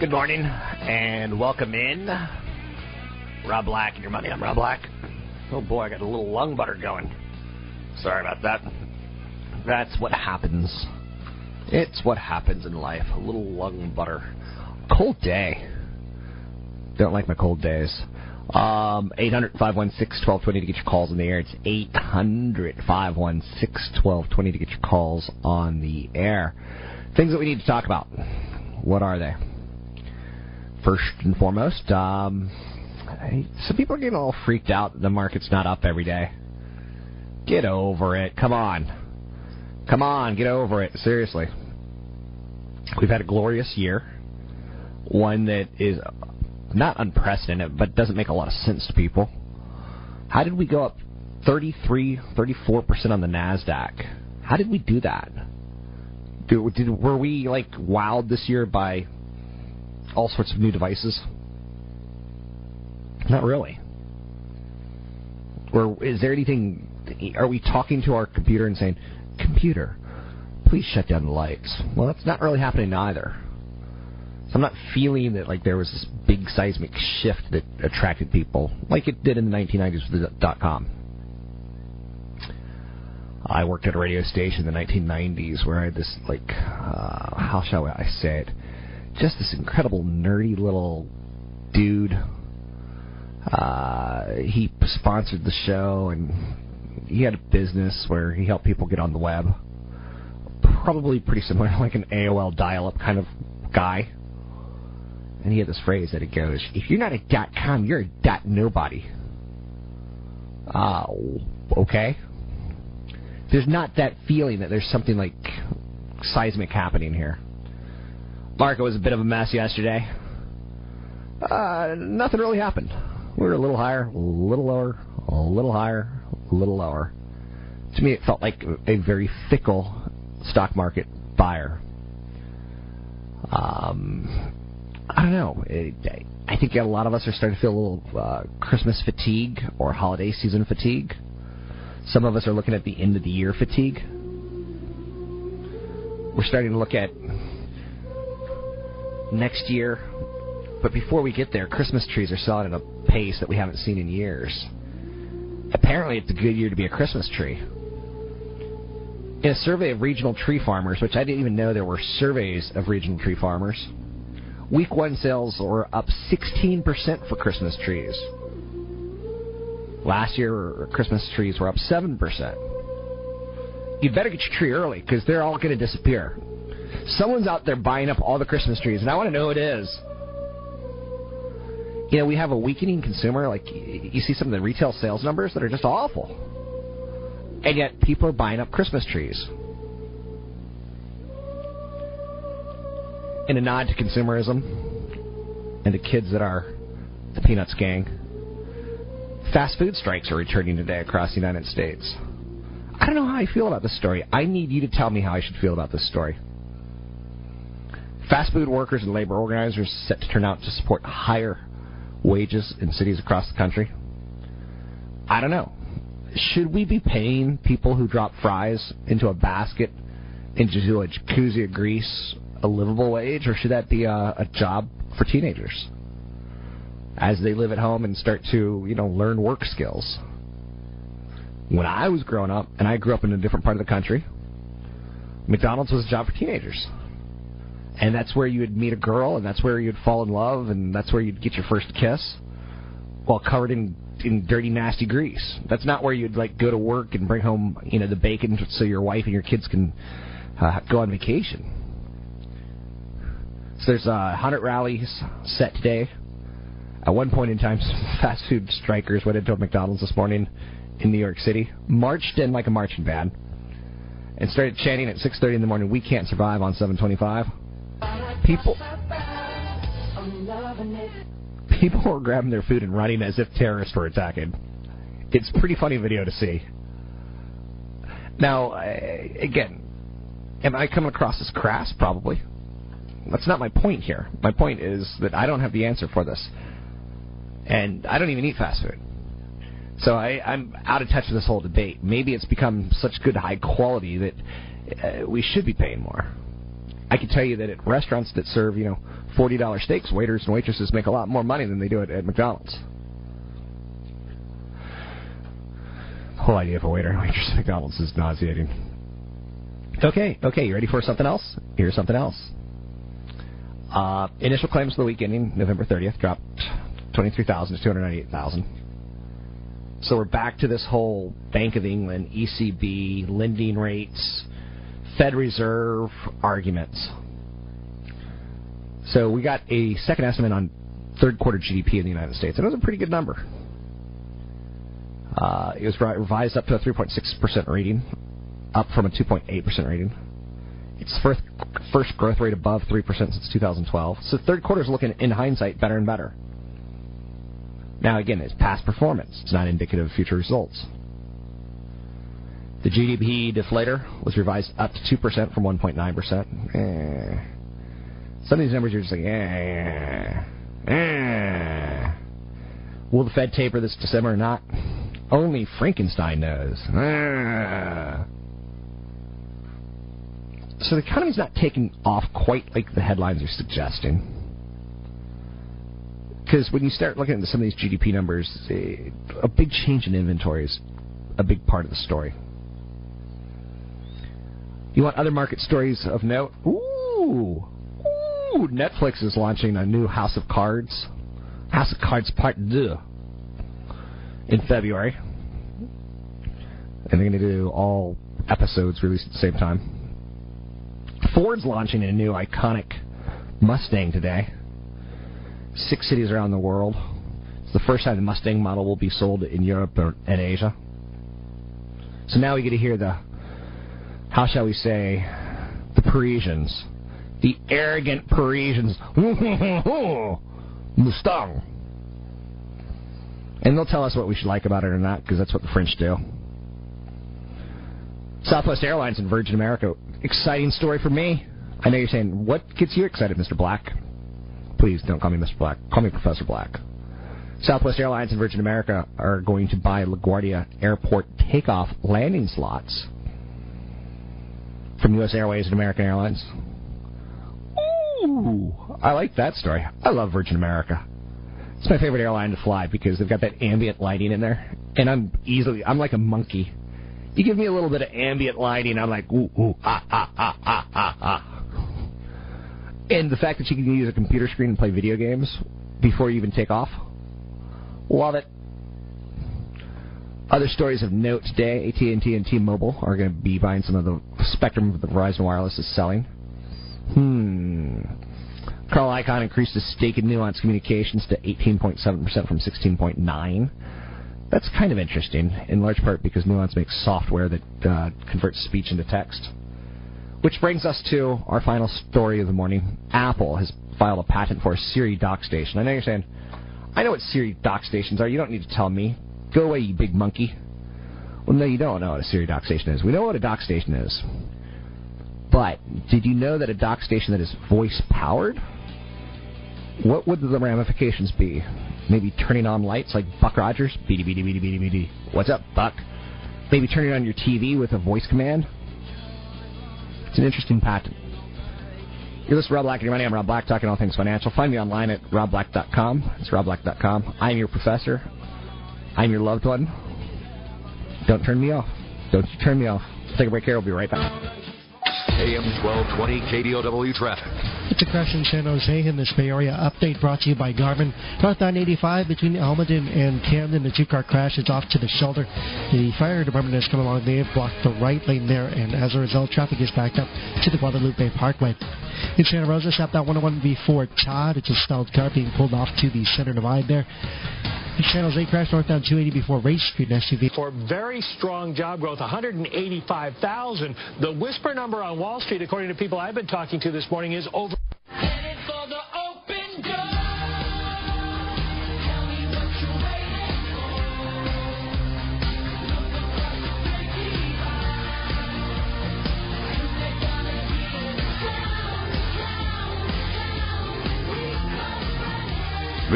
Good morning and welcome in. Rob Black and your money. I'm Rob Black. Oh boy, I got a little lung butter going. Sorry about that. That's what happens. It's what happens in life. A little lung butter. Cold day. Don't like my cold days. Um, 800 516 1220 to get your calls in the air. It's 800 516 1220 to get your calls on the air. Things that we need to talk about. What are they? First and foremost, um, some people are getting all freaked out that the market's not up every day. Get over it. Come on. Come on, get over it. Seriously. We've had a glorious year. One that is not unprecedented, but doesn't make a lot of sense to people. How did we go up 33, 34% on the NASDAQ? How did we do that? Did, did, were we like wowed this year by all sorts of new devices? Not really. Or is there anything? Are we talking to our computer and saying, "Computer, please shut down the lights"? Well, that's not really happening either. So I'm not feeling that like there was this big seismic shift that attracted people, like it did in the 1990s with the dot com. I worked at a radio station in the 1990s where I had this like, uh, how shall I say it? Just this incredible nerdy little dude. Uh, he sponsored the show and he had a business where he helped people get on the web. Probably pretty similar, like an AOL dial-up kind of guy. And he had this phrase that it goes, "If you're not a dot com, you're a dot nobody." Oh, uh, okay. There's not that feeling that there's something like seismic happening here. Marco was a bit of a mess yesterday. Uh, nothing really happened. We were a little higher, a little lower, a little higher, a little lower. To me, it felt like a very fickle stock market buyer. Um, I don't know. I think a lot of us are starting to feel a little uh, Christmas fatigue or holiday season fatigue. Some of us are looking at the end of the year fatigue. We're starting to look at next year. But before we get there, Christmas trees are selling at a pace that we haven't seen in years. Apparently, it's a good year to be a Christmas tree. In a survey of regional tree farmers, which I didn't even know there were surveys of regional tree farmers, week one sales were up 16% for Christmas trees. Last year, Christmas trees were up 7%. You better get your tree early because they're all going to disappear. Someone's out there buying up all the Christmas trees, and I want to know who it is. You know, we have a weakening consumer. Like, you see some of the retail sales numbers that are just awful. And yet, people are buying up Christmas trees. In a nod to consumerism and the kids that are the Peanuts gang, fast food strikes are returning today across the United States. I don't know how I feel about this story. I need you to tell me how I should feel about this story. Fast food workers and labor organizers set to turn out to support higher wages in cities across the country. I don't know. Should we be paying people who drop fries into a basket into a jacuzzi of grease a livable wage, or should that be a, a job for teenagers as they live at home and start to, you know, learn work skills? When I was growing up, and I grew up in a different part of the country, McDonald's was a job for teenagers. And that's where you would meet a girl, and that's where you'd fall in love, and that's where you'd get your first kiss, while covered in in dirty, nasty grease. That's not where you'd like go to work and bring home, you know, the bacon so your wife and your kids can uh, go on vacation. So there's uh, 100 rallies set today. At one point in time, some fast food strikers went into a McDonald's this morning in New York City, marched in like a marching band, and started chanting at 6:30 in the morning, "We can't survive on 725." People, people were grabbing their food and running as if terrorists were attacking. It's pretty funny video to see. Now, again, am I coming across as crass? Probably. That's not my point here. My point is that I don't have the answer for this. And I don't even eat fast food. So I, I'm out of touch with this whole debate. Maybe it's become such good high quality that uh, we should be paying more. I can tell you that at restaurants that serve, you know, forty dollar steaks, waiters and waitresses make a lot more money than they do at, at McDonald's. The whole idea of a waiter and waitress at McDonald's is nauseating. Okay, okay, you ready for something else? Here's something else. Uh, initial claims for the week ending November 30th dropped 23,000 to 298,000. So we're back to this whole Bank of England, ECB, lending rates, Fed Reserve arguments. So we got a second estimate on third quarter GDP in the United States, and it was a pretty good number. Uh, it was revised up to a 3.6% reading, up from a 2.8% reading. It's first first growth rate above 3% since 2012. So third quarter is looking, in hindsight, better and better. Now, again, it's past performance. It's not indicative of future results. The GDP deflator was revised up to 2% from 1.9%. Eh. Some of these numbers are just like, eh. Eh. Will the Fed taper this December or not? Only Frankenstein knows. Eh. So the economy's not taking off quite like the headlines are suggesting. Because when you start looking at some of these GDP numbers, a big change in inventory is a big part of the story. You want other market stories of note? Ooh, ooh! Netflix is launching a new House of Cards, House of Cards Part Two, in February, and they're going to do all episodes released at the same time. Ford's launching a new iconic Mustang today. Six cities around the world. It's the first time the Mustang model will be sold in Europe and Asia. So now we get to hear the, how shall we say, the Parisians. The arrogant Parisians. Mustang. And they'll tell us what we should like about it or not, because that's what the French do. Southwest Airlines and Virgin America exciting story for me. I know you're saying, what gets you excited, Mr. Black? Please don't call me Mr. Black. Call me Professor Black. Southwest Airlines and Virgin America are going to buy LaGuardia Airport takeoff landing slots from U.S. Airways and American Airlines. Ooh, I like that story. I love Virgin America. It's my favorite airline to fly because they've got that ambient lighting in there, and I'm easily I'm like a monkey you give me a little bit of ambient lighting, I'm like, ooh, ooh, ah, ah, ah, ah, ah, ah. And the fact that you can use a computer screen and play video games before you even take off, love it. Other stories of note today: AT&T and T-Mobile are going to be buying some of the spectrum that Verizon Wireless is selling. Hmm. Carl Icahn increased his stake in Nuance Communications to 18.7% from 16.9. That's kind of interesting, in large part because Nuance makes software that uh, converts speech into text. Which brings us to our final story of the morning. Apple has filed a patent for a Siri dock station. I know you're saying, I know what Siri dock stations are. You don't need to tell me. Go away, you big monkey. Well, no, you don't know what a Siri dock station is. We know what a dock station is. But did you know that a dock station that is voice powered? What would the ramifications be? Maybe turning on lights like Buck Rogers. Beady, beady, beady, beady, beady. What's up, Buck? Maybe turning on your TV with a voice command. It's an interesting patent. You're listening to Rob Black and your money. I'm Rob Black, talking all things financial. Find me online at robblack.com. It's robblack.com. I'm your professor. I'm your loved one. Don't turn me off. Don't you turn me off. Let's take a break here. We'll be right back. AM 1220 KDOW traffic. It's a crash in San Jose in this Bay Area. Update brought to you by Garmin. North 985 between Almaden and Camden. The two-car crash is off to the shoulder. The fire department has come along. They have blocked the right lane there, and as a result, traffic is backed up to the Guadalupe Parkway. In Santa Rosa, southbound 101 before Todd. It's a stalled car being pulled off to the center divide there. San Jose crash northbound 280 before Race Street and SUV. For very strong job growth, 185,000. The whisper number on Wall Street, according to people I've been talking to this morning, is over.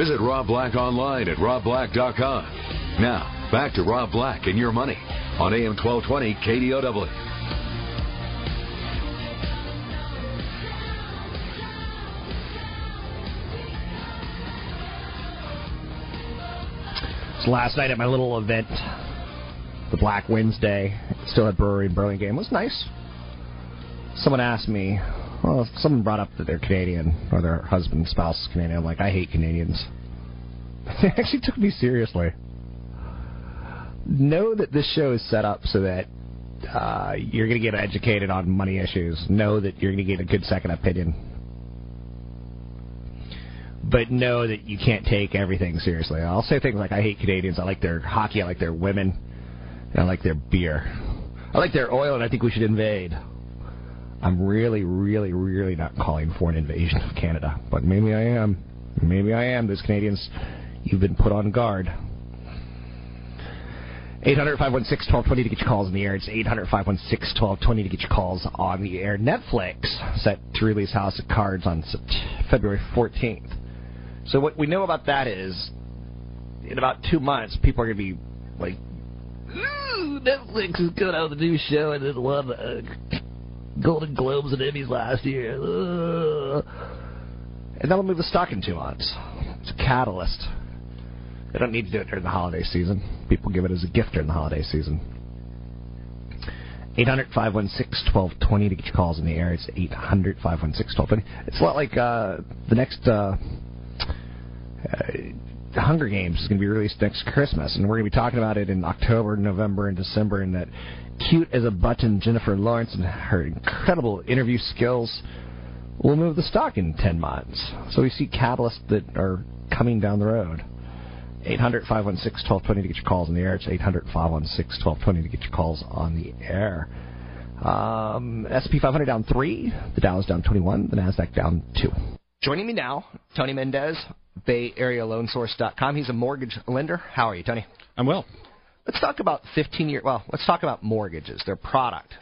Visit Rob Black online at robblack.com. Now, back to Rob Black and your money on AM 1220 KDOW. Last night at my little event, the Black Wednesday, Steelhead brewery and Burlingame. Was nice. Someone asked me, well, someone brought up that they're Canadian or their husband, spouse is Canadian. I'm like, I hate Canadians. They actually took me seriously. Know that this show is set up so that uh, you're going to get educated on money issues. Know that you're going to get a good second opinion. But know that you can't take everything seriously. I'll say things like, I hate Canadians. I like their hockey. I like their women. I like their beer. I like their oil, and I think we should invade. I'm really, really, really not calling for an invasion of Canada, but maybe I am. Maybe I am. Those Canadians, you've been put on guard. 800 516 1220 to get your calls in the air. It's 800 516 1220 to get your calls on the air. Netflix set to release House of Cards on February 14th. So, what we know about that is in about two months, people are going to be like, Netflix is coming out a new show and it won uh, Golden Globes and Emmys last year. Ugh. And that'll move the stock in two months. It's a catalyst. They don't need to do it during the holiday season. People give it as a gift during the holiday season. 800 516 1220 to get your calls in the air. It's 800 516 1220. It's a lot like uh, the next uh, uh, Hunger Games is going to be released next Christmas, and we're going to be talking about it in October, November, and December. And that cute as a button Jennifer Lawrence and her incredible interview skills will move the stock in 10 months. So we see catalysts that are coming down the road. 800 516 1220 to get your calls on the air. It's 800 516 1220 to get your calls on the air. Um, SP 500 down 3, the Dow is down 21, the NASDAQ down 2. Joining me now, Tony Mendez, BayAreaLoanSource.com. He's a mortgage lender. How are you, Tony? I'm well. Let's talk about 15 year. Well, let's talk about mortgages. Their product.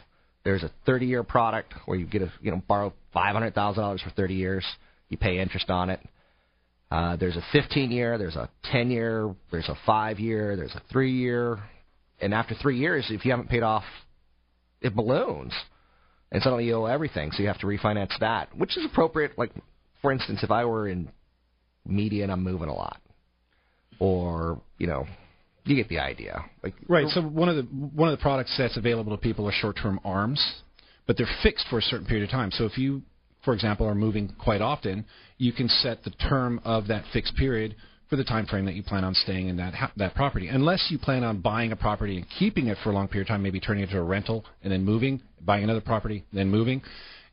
There's a 30 year product where you get a you know borrow $500,000 for 30 years. You pay interest on it. Uh, there's a 15 year. There's a 10 year. There's a five year. There's a three year. And after three years, if you haven't paid off, it balloons, and suddenly you owe everything. So you have to refinance that, which is appropriate. Like for instance, if I were in media and I'm moving a lot, or you know, you get the idea. Like right. So one of the one of the products that's available to people are short-term arms, but they're fixed for a certain period of time. So if you, for example, are moving quite often, you can set the term of that fixed period for the time frame that you plan on staying in that that property. Unless you plan on buying a property and keeping it for a long period of time, maybe turning it into a rental and then moving, buying another property, then moving,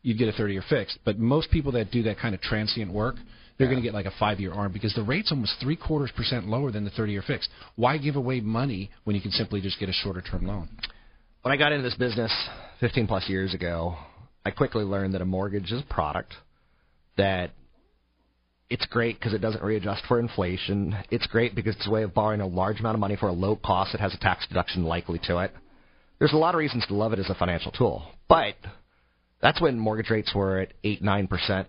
you'd get a 30-year fixed. But most people that do that kind of transient work they're yeah. going to get like a five year arm because the rate's almost three quarters percent lower than the 30 year fixed. Why give away money when you can simply just get a shorter term loan? When I got into this business 15 plus years ago, I quickly learned that a mortgage is a product that it's great because it doesn't readjust for inflation. It's great because it's a way of borrowing a large amount of money for a low cost that has a tax deduction likely to it. There's a lot of reasons to love it as a financial tool, but that's when mortgage rates were at eight nine percent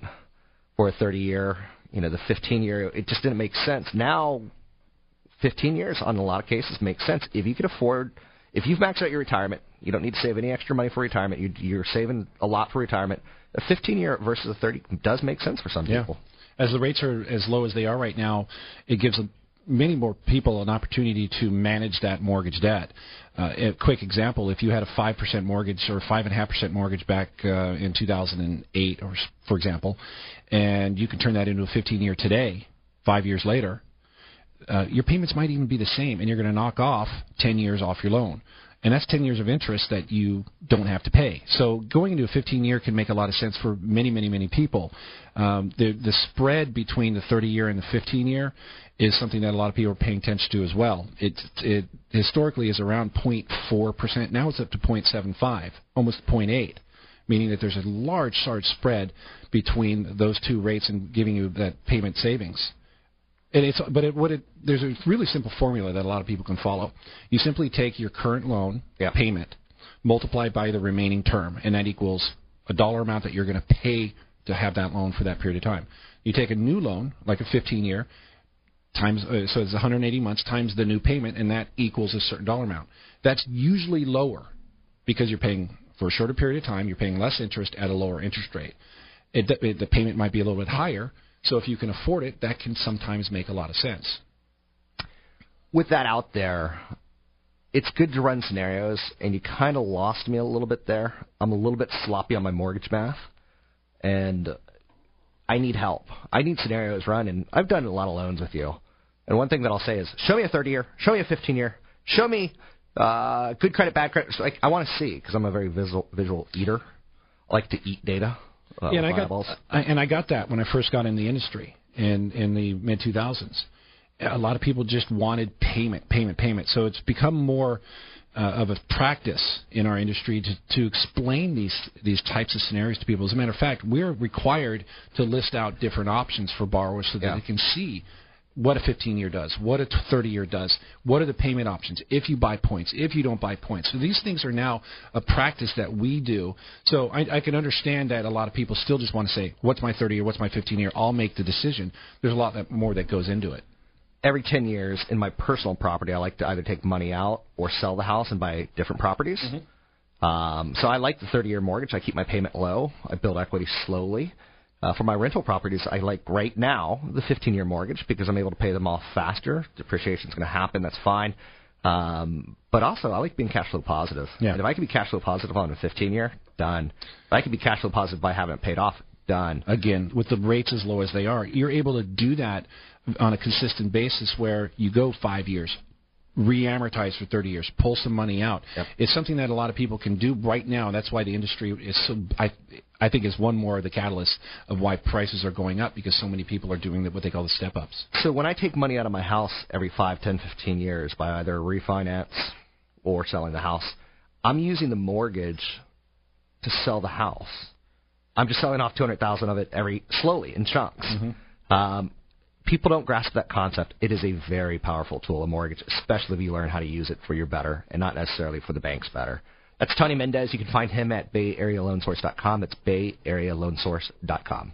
for a 30 year you know, the 15 year, it just didn't make sense. Now, 15 years on a lot of cases makes sense if you could afford. If you've maxed out your retirement, you don't need to save any extra money for retirement. You, you're saving a lot for retirement. A 15 year versus a 30 does make sense for some yeah. people. As the rates are as low as they are right now, it gives many more people an opportunity to manage that mortgage debt. Uh, a quick example: if you had a five percent mortgage or five and a half percent mortgage back uh, in 2008, or for example, and you can turn that into a 15 year today, five years later, uh, your payments might even be the same, and you're going to knock off 10 years off your loan. And that's 10 years of interest that you don't have to pay. So going into a 15 year can make a lot of sense for many, many, many people. Um, the the spread between the 30 year and the 15 year is something that a lot of people are paying attention to as well. It it historically is around 0.4 percent. Now it's up to 0.75, almost 0.8, meaning that there's a large, large spread between those two rates and giving you that payment savings. And it's, but it, what it, there's a really simple formula that a lot of people can follow. You simply take your current loan Yeah. payment, multiply by the remaining term, and that equals a dollar amount that you're going to pay to have that loan for that period of time. You take a new loan, like a 15 year, times uh, so it's 180 months times the new payment, and that equals a certain dollar amount. That's usually lower because you're paying for a shorter period of time. You're paying less interest at a lower interest rate. It, it, the payment might be a little bit higher, so if you can afford it, that can sometimes make a lot of sense. with that out there, it's good to run scenarios, and you kind of lost me a little bit there. I'm a little bit sloppy on my mortgage math, and I need help. I need scenarios run, and I've done a lot of loans with you. And one thing that I'll say is, show me a 30 year, show me a 15 year, show me uh, good credit, bad credit. So, like I want to see because I'm a very visual visual eater. I like to eat data. Uh, yeah, and I got. I, and I got that when I first got in the industry in in the mid 2000s. A lot of people just wanted payment, payment, payment. So it's become more uh, of a practice in our industry to to explain these these types of scenarios to people. As a matter of fact, we're required to list out different options for borrowers so that Yeah. they can see what a 15 year does, what a 30 year does, what are the payment options, if you buy points, if you don't buy points. So these things are now a practice that we do. So I, I can understand that a lot of people still just want to say, what's my 30 year, what's my 15 year, I'll make the decision. There's a lot that, more that goes into it. every 10 years in my personal property, I like to either take money out or sell the house and buy different properties. Um, so I like the 30 year mortgage. I keep my payment low. I build equity slowly. Uh, for my rental properties, I like right now the 15 year mortgage because I'm able to pay them off faster. Depreciation's going to happen. That's fine. Um, but also, I like being cash flow positive. Yeah. And if I can be cash flow positive on a 15 year, done. If I can be cash flow positive by having it paid off, done. Again, with the rates as low as they are, you're able to do that on a consistent basis where you go five years, re-amortize for 30 years, pull some money out. Yep. It's something that a lot of people can do right now. That's why the industry is so. I I think is one more of the catalysts of why prices are going up because so many people are doing the, what they call the step ups. So when I take money out of my house every 5, 10, 15 years by either refinance or selling the house, I'm using the mortgage to sell the house. I'm just selling off 200,000 of it every slowly in chunks. Um, people don't grasp that concept. It is a very powerful tool, a mortgage, especially if you learn how to use it for your better and not necessarily for the bank's better. That's Tony Mendez. You can find him at BayAreaLoanSource.com. That's BayAreaLoanSource.com.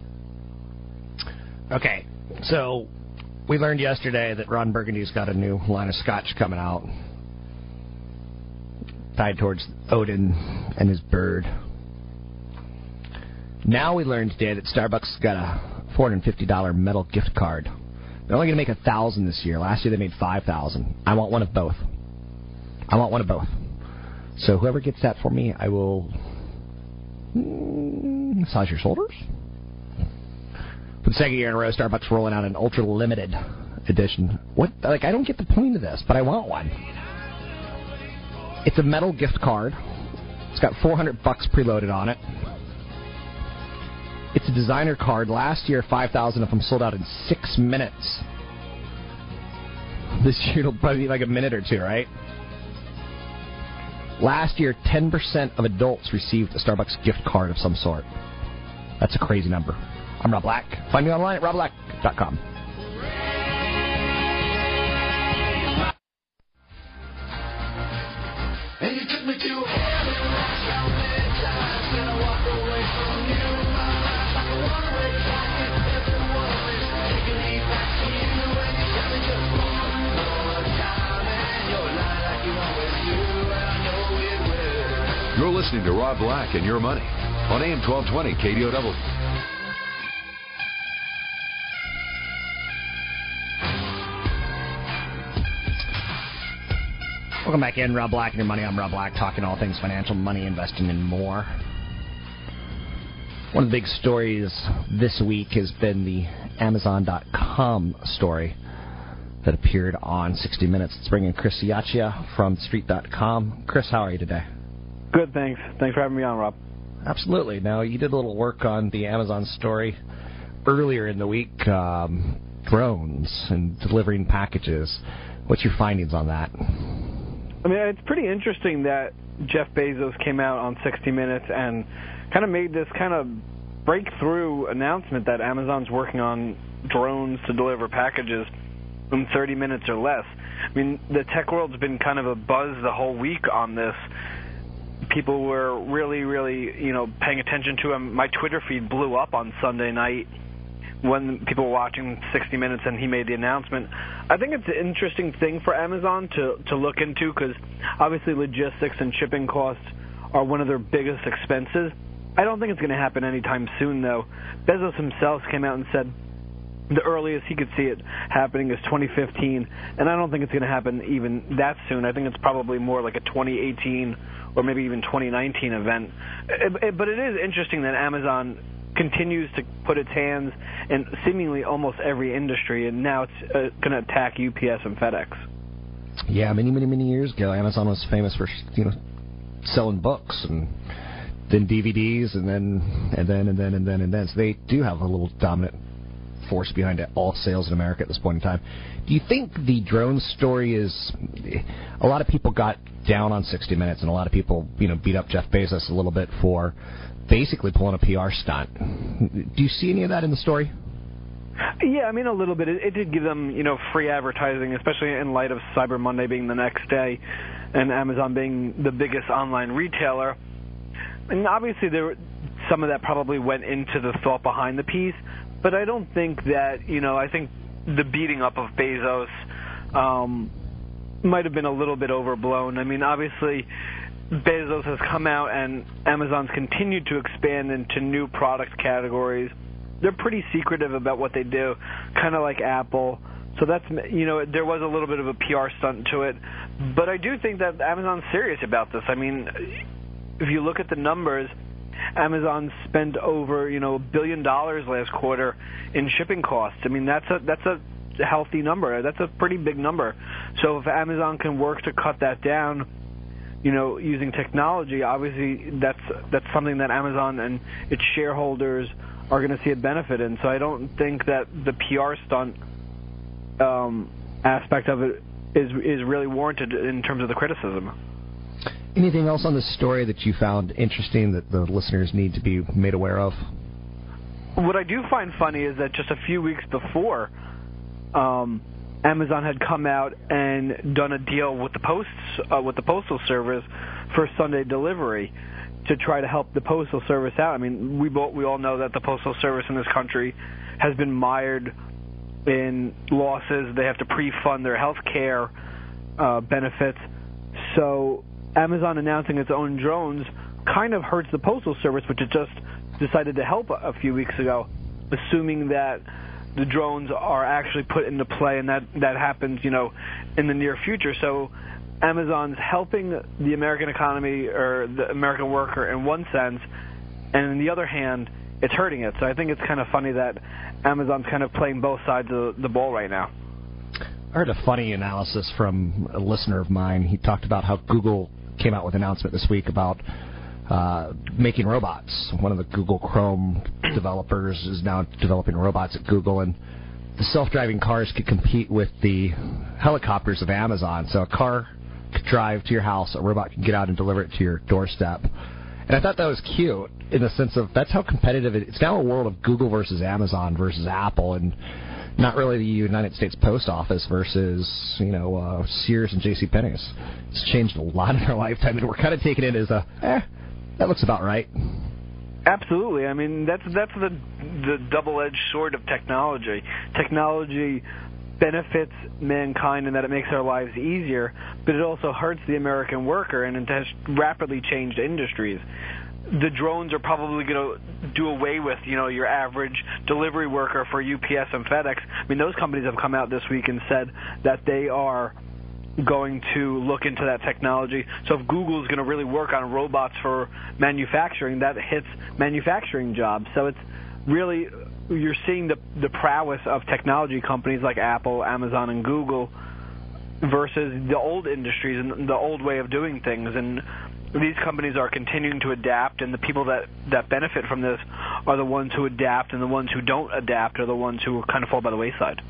Okay, so we learned yesterday that Ron Burgundy's got a new line of scotch coming out, tied towards Odin and his bird. Now we learned today that Starbucks got a $450 metal gift card. They're only going to make a thousand this year. Last year they made five thousand. I want one of both. I want one of both. So whoever gets that for me, I will mm, massage your shoulders. For the second year in a row, Starbucks rolling out an ultra limited edition. What? Like I don't get the point of this, but I want one. It's a metal gift card. It's got 400 bucks preloaded on it. It's a designer card. Last year, 5,000 of them sold out in six minutes. This year, it'll probably be like a minute or two, right? Last year, 10% of adults received a Starbucks gift card of some sort. That's a crazy number. I'm Rob Black. Find me online at robblack.com. You're listening to Rob Black and Your Money on AM 1220 KDOW. Welcome back in, Rob Black and your money. I'm Rob Black, talking all things financial, money, investing, and more. One of the big stories this week has been the Amazon.com story. that appeared on 60 Minutes. Let's bring in Chris Ciaccia from Street.com. Chris, how are you today? Good, thanks. Thanks for having me on, Rob. Absolutely. Now, you did a little work on the Amazon story earlier in the week um, drones and delivering packages. What's your findings on that? I mean, it's pretty interesting that Jeff Bezos came out on 60 Minutes and kind of made this kind of breakthrough announcement that Amazon's working on drones to deliver packages in 30 minutes or less. I mean, the tech world's been kind of a buzz the whole week on this. People were really, really, you know, paying attention to him. My Twitter feed blew up on Sunday night when people were watching 60 Minutes and he made the announcement. I think it's an interesting thing for Amazon to to look into because obviously logistics and shipping costs are one of their biggest expenses. I don't think it's going to happen anytime soon, though. Bezos himself came out and said the earliest he could see it happening is 2015, and I don't think it's going to happen even that soon. I think it's probably more like a 2018 or maybe even 2019 event. But it is interesting that Amazon continues to put its hands in seemingly almost every industry, and now it's uh, going to attack UPS and FedEx. Yeah, many, many, many years ago, Amazon was famous for you know selling books and then DVDs and then and then and then and then and then. So they do have a little dominant force behind it, all sales in America at this point in time. Do you think the drone story is? A lot of people got down on 60 Minutes, and a lot of people, you know, beat up Jeff Bezos a little bit for basically pulling a PR stunt. Do you see any of that in the story? Yeah, I mean a little bit. It, it did give them, you know, free advertising, especially in light of Cyber Monday being the next day, and Amazon being the biggest online retailer. And obviously, there some of that probably went into the thought behind the piece, but I don't think that you know. I think the beating up of Bezos um, might have been a little bit overblown. I mean, obviously. Bezos has come out and Amazon's continued to expand into new product categories. They're pretty secretive about what they do, kind of like Apple. So that's you know there was a little bit of a PR stunt to it, but I do think that Amazon's serious about this. I mean, if you look at the numbers, Amazon spent over you know a billion dollars last quarter in shipping costs. I mean that's a that's a healthy number. That's a pretty big number. So if Amazon can work to cut that down, you know, using technology, obviously that's that's something that Amazon and its shareholders are going to see a benefit in. So I don't think that the PR stunt um, aspect of it is is really warranted in terms of the criticism. Anything else on this story that you found interesting that the listeners need to be made aware of? What I do find funny is that just a few weeks before, um, Amazon had come out and done a deal with the posts uh, with the postal service for Sunday delivery to try to help the postal service out. I mean, we both, we all know that the postal service in this country has been mired in losses. They have to pre-fund their health care uh, benefits. So Amazon announcing its own drones kind of hurts the postal service, which it just decided to help a few weeks ago, assuming that the drones are actually put into play, and that that happens, you know, in the near future. So Amazon's helping the American economy or the American worker in one sense, and in the other hand, it's hurting it. So I think it's kind of funny that Amazon's kind of playing both sides of the ball right now. I heard a funny analysis from a listener of mine. He talked about how Google came out with an announcement this week about uh, making robots. One of the Google Chrome developers is now developing robots at Google, and the self-driving cars could compete with the helicopters of Amazon. So a car could drive to your house, a robot can get out and deliver it to your doorstep. And I thought that was cute in the sense of that's how competitive it, it's now a world of Google versus Amazon versus Apple, and not really the United States Post Office versus you know uh, Sears and J.C. Penney's. It's changed a lot in our lifetime, and we're kind of taking it as a eh, that looks about right. Absolutely. I mean, that's that's the the double-edged sword of technology. Technology benefits mankind in that it makes our lives easier, but it also hurts the American worker and it has rapidly changed industries. The drones are probably going to do away with, you know, your average delivery worker for UPS and FedEx. I mean, those companies have come out this week and said that they are going to look into that technology. So if Google is going to really work on robots for manufacturing, that hits manufacturing jobs. So it's really you're seeing the the prowess of technology companies like Apple, Amazon, and Google versus the old industries and the old way of doing things and these companies are continuing to adapt and the people that that benefit from this are the ones who adapt and the ones who don't adapt are the ones who kind of fall by the wayside.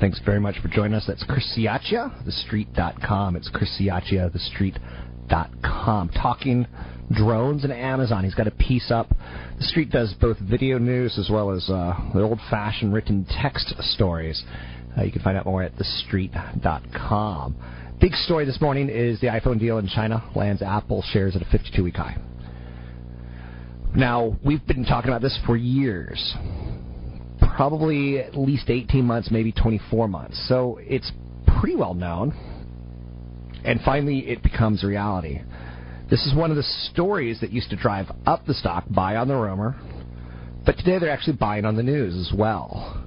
Thanks very much for joining us. That's Chris Ciaccia, thestreet.com. It's Chris Ciaccia, thestreet.com. Talking drones and Amazon. He's got a piece up. The Street does both video news as well as uh, the old-fashioned written text stories. Uh, you can find out more at thestreet.com. Big story this morning is the iPhone deal in China lands Apple shares at a 52-week high. Now, we've been talking about this for years. Probably at least 18 months, maybe 24 months. So it's pretty well known. And finally, it becomes reality. This is one of the stories that used to drive up the stock, buy on the rumor, but today they're actually buying on the news as well,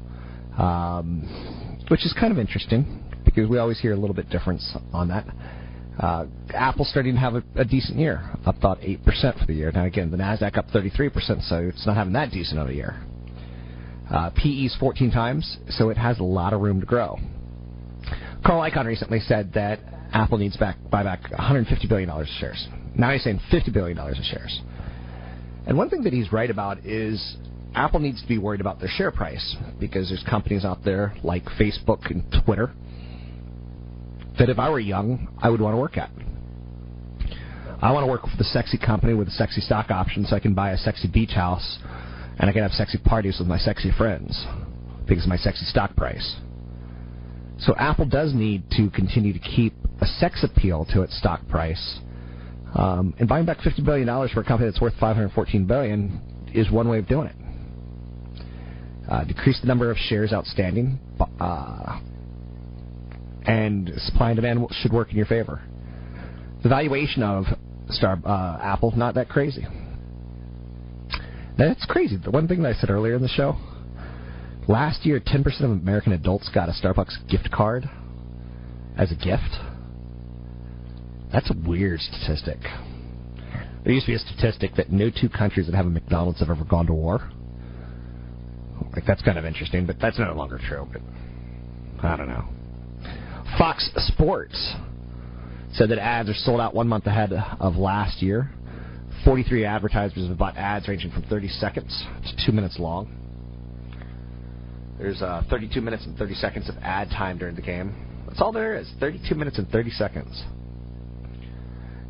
um, which is kind of interesting because we always hear a little bit difference on that. Uh, Apple's starting to have a, a decent year, up about 8% for the year. Now, again, the NASDAQ up 33%, so it's not having that decent of a year. Uh, PE's 14 times, so it has a lot of room to grow. Carl Icahn recently said that Apple needs back buy back 150 billion dollars of shares. Now he's saying 50 billion dollars of shares. And one thing that he's right about is Apple needs to be worried about their share price because there's companies out there like Facebook and Twitter that if I were young, I would want to work at. I want to work for the sexy company with a sexy stock option so I can buy a sexy beach house and I can have sexy parties with my sexy friends because of my sexy stock price. So Apple does need to continue to keep a sex appeal to its stock price. Um, and buying back $50 billion for a company that's worth 514 billion is one way of doing it. Uh, decrease the number of shares outstanding, uh, and supply and demand should work in your favor. The valuation of Star uh, Apple not that crazy. That's crazy. The one thing that I said earlier in the show. Last year, 10% of American adults got a Starbucks gift card as a gift. That's a weird statistic. There used to be a statistic that no two countries that have a McDonald's have ever gone to war. Like that's kind of interesting, but that's no longer true. But I don't know. Fox Sports said that ads are sold out one month ahead of last year. 43 advertisers have bought ads ranging from 30 seconds to two minutes long. There's uh, 32 minutes and 30 seconds of ad time during the game. That's all there is. 32 minutes and 30 seconds.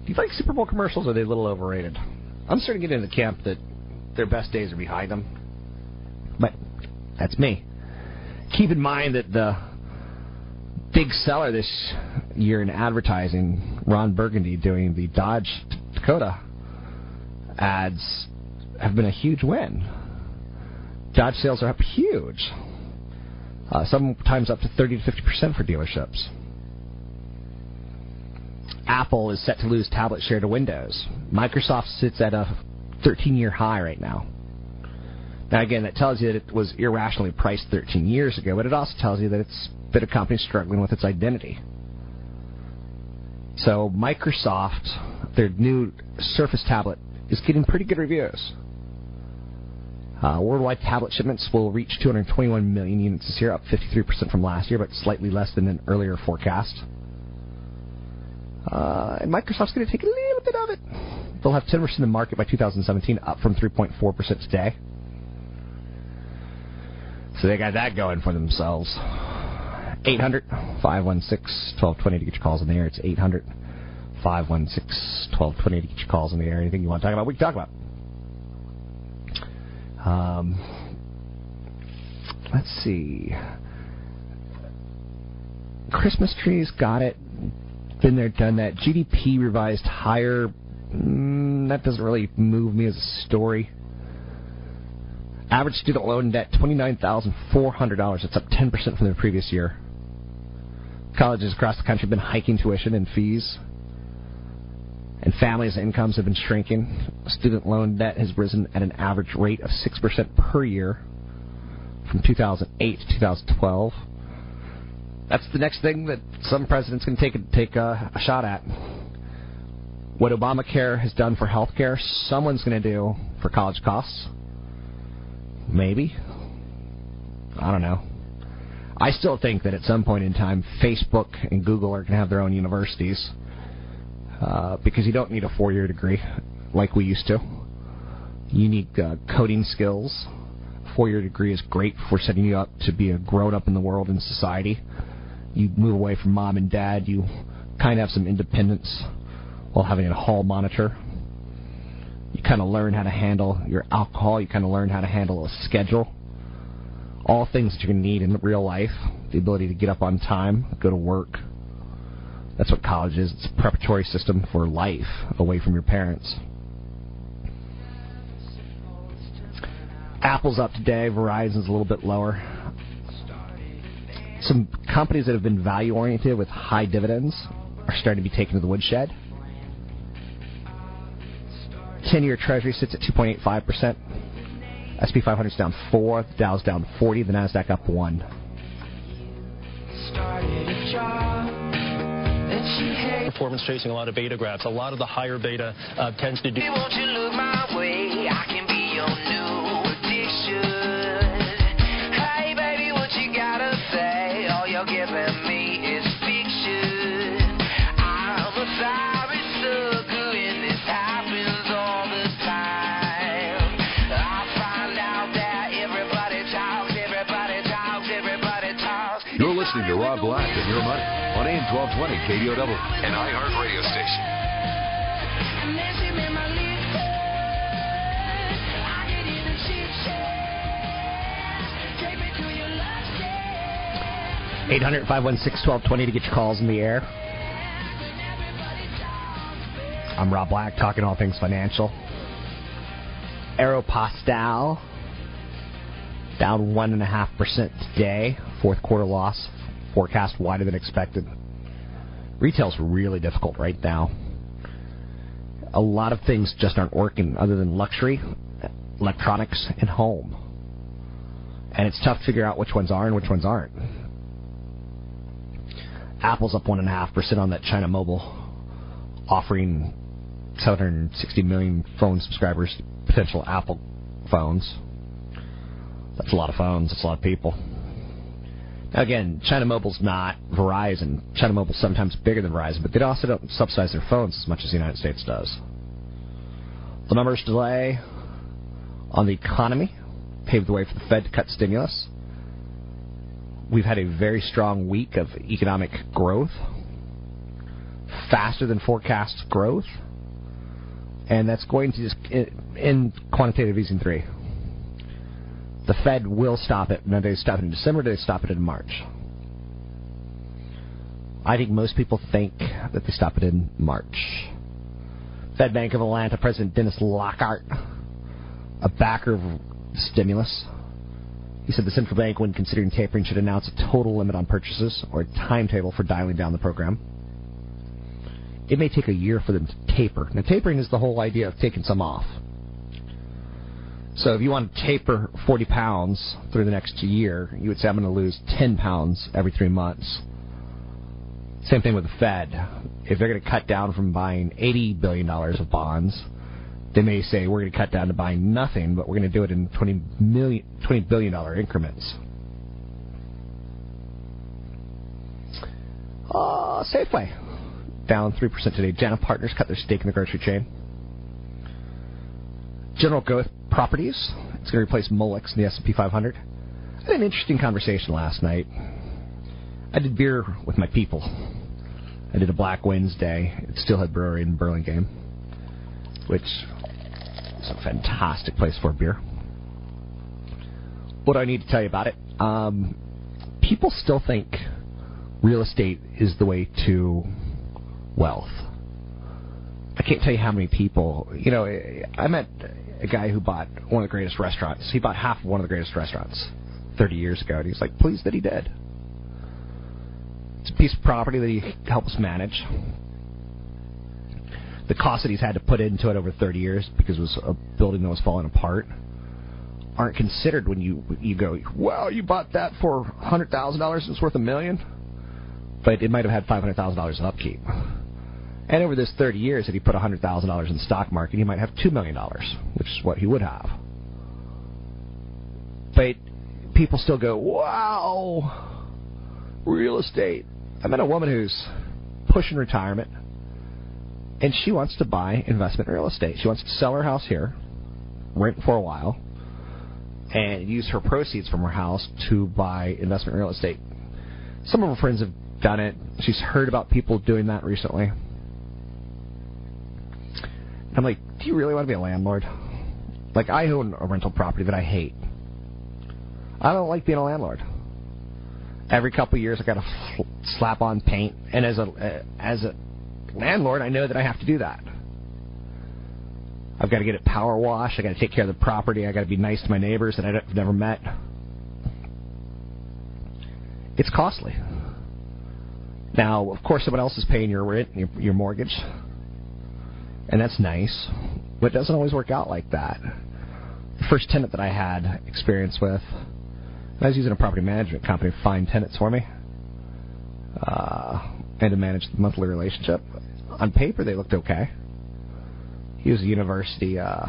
Do you like Super Bowl commercials? Or are they a little overrated? I'm starting to get into the camp that their best days are behind them. But that's me. Keep in mind that the big seller this year in advertising, Ron Burgundy doing the Dodge Dakota ads, have been a huge win. Dodge sales are up huge. Uh, sometimes up to 30 to 50 percent for dealerships. Apple is set to lose tablet share to Windows. Microsoft sits at a 13-year high right now. Now, again, that tells you that it was irrationally priced 13 years ago, but it also tells you that it's been a company struggling with its identity. So, Microsoft, their new Surface tablet, is getting pretty good reviews. Uh, worldwide tablet shipments will reach 221 million units this year, up 53% from last year, but slightly less than an earlier forecast. Uh, and Microsoft's going to take a little bit of it. They'll have 10% of the market by 2017, up from 3.4% today. So they got that going for themselves. 800 516 1220 to get your calls in the air. It's 800 516 1220 to get your calls in the air. Anything you want to talk about, we can talk about. Um, let's see. Christmas trees, got it. Been there, done that. GDP revised higher. Mm, that doesn't really move me as a story. Average student loan debt $29,400. That's up 10% from the previous year. Colleges across the country have been hiking tuition and fees. And families' incomes have been shrinking. Student loan debt has risen at an average rate of 6% per year from 2008 to 2012. That's the next thing that some presidents can take a, take a, a shot at. What Obamacare has done for health care, someone's going to do for college costs. Maybe. I don't know. I still think that at some point in time, Facebook and Google are going to have their own universities uh, because you don't need a four-year degree like we used to. You need uh, coding skills. Four-year degree is great for setting you up to be a grown-up in the world and society. You move away from mom and dad. You kind of have some independence while having a hall monitor. You kind of learn how to handle your alcohol. You kind of learn how to handle a schedule all things that you're going to need in real life the ability to get up on time, go to work. That's what college is. It's a preparatory system for life away from your parents. Apple's up today, Verizon's a little bit lower. Some companies that have been value oriented with high dividends are starting to be taken to the woodshed. 10 year Treasury sits at 2.85%. S&P 500 is down 4, the Dow's down 40, the Nasdaq up 1. Performance chasing a lot of beta graphs. A lot of the higher beta uh, tends to do. 1220 KDOW, an iHeart radio station. Eight hundred five one six twelve twenty to get your calls in the air. I'm Rob Black, talking all things financial. Aeropostale down one and a half percent today. Fourth quarter loss forecast wider than expected. Retail's really difficult right now. A lot of things just aren't working other than luxury, electronics, and home. And it's tough to figure out which ones are and which ones aren't. Apple's up 1.5% on that China Mobile, offering 760 million phone subscribers potential Apple phones. That's a lot of phones. That's a lot of people. Again, China Mobile's not Verizon. China Mobile's sometimes bigger than Verizon, but they also don't subsidize their phones as much as the United States does. The numbers delay on the economy paved the way for the Fed to cut stimulus. We've had a very strong week of economic growth, faster than forecast growth, and that's going to just in quantitative easing three. The Fed will stop it. Now, they stop it in December, Do they stop it in March. I think most people think that they stop it in March. Fed Bank of Atlanta President Dennis Lockhart, a backer of stimulus, he said the central bank, when considering tapering, should announce a total limit on purchases or a timetable for dialing down the program. It may take a year for them to taper. Now, tapering is the whole idea of taking some off. So if you want to taper 40 pounds through the next year, you would say, I'm going to lose 10 pounds every three months. Same thing with the Fed. If they're going to cut down from buying $80 billion of bonds, they may say, we're going to cut down to buying nothing, but we're going to do it in 20, million, $20 billion increments. Uh, Safeway, down 3% today. JANA Partners cut their stake in the grocery chain. General Growth Properties. It's going to replace Molex in the S&P 500. I had an interesting conversation last night. I did beer with my people. I did a Black Wednesday at Steelhead Brewery in Burlingame, which is a fantastic place for beer. What do I need to tell you about it? Um, people still think real estate is the way to wealth. I can't tell you how many people. You know, I met a guy who bought one of the greatest restaurants. He bought half of one of the greatest restaurants 30 years ago, and he's like, pleased that he did. It's a piece of property that he helps manage. The cost that he's had to put into it over 30 years because it was a building that was falling apart aren't considered when you you go, well, you bought that for hundred thousand dollars, and it's worth a million, but it might have had five hundred thousand dollars of upkeep. And over this 30 years, if he put $100,000 in the stock market, he might have $2 million, which is what he would have. But people still go, wow, real estate. I met a woman who's pushing retirement, and she wants to buy investment real estate. She wants to sell her house here, rent for a while, and use her proceeds from her house to buy investment real estate. Some of her friends have done it. She's heard about people doing that recently. I'm like, do you really want to be a landlord? Like, I own a rental property that I hate. I don't like being a landlord. Every couple of years, I got to slap on paint, and as a uh, as a landlord, I know that I have to do that. I've got to get it power washed. I got to take care of the property. I got to be nice to my neighbors that I've never met. It's costly. Now, of course, someone else is paying your rent, your, your mortgage, and that's nice, but it doesn't always work out like that. The first tenant that I had experience with, I was using a property management company to find tenants for me uh, and to manage the monthly relationship. On paper, they looked okay. He was a university uh,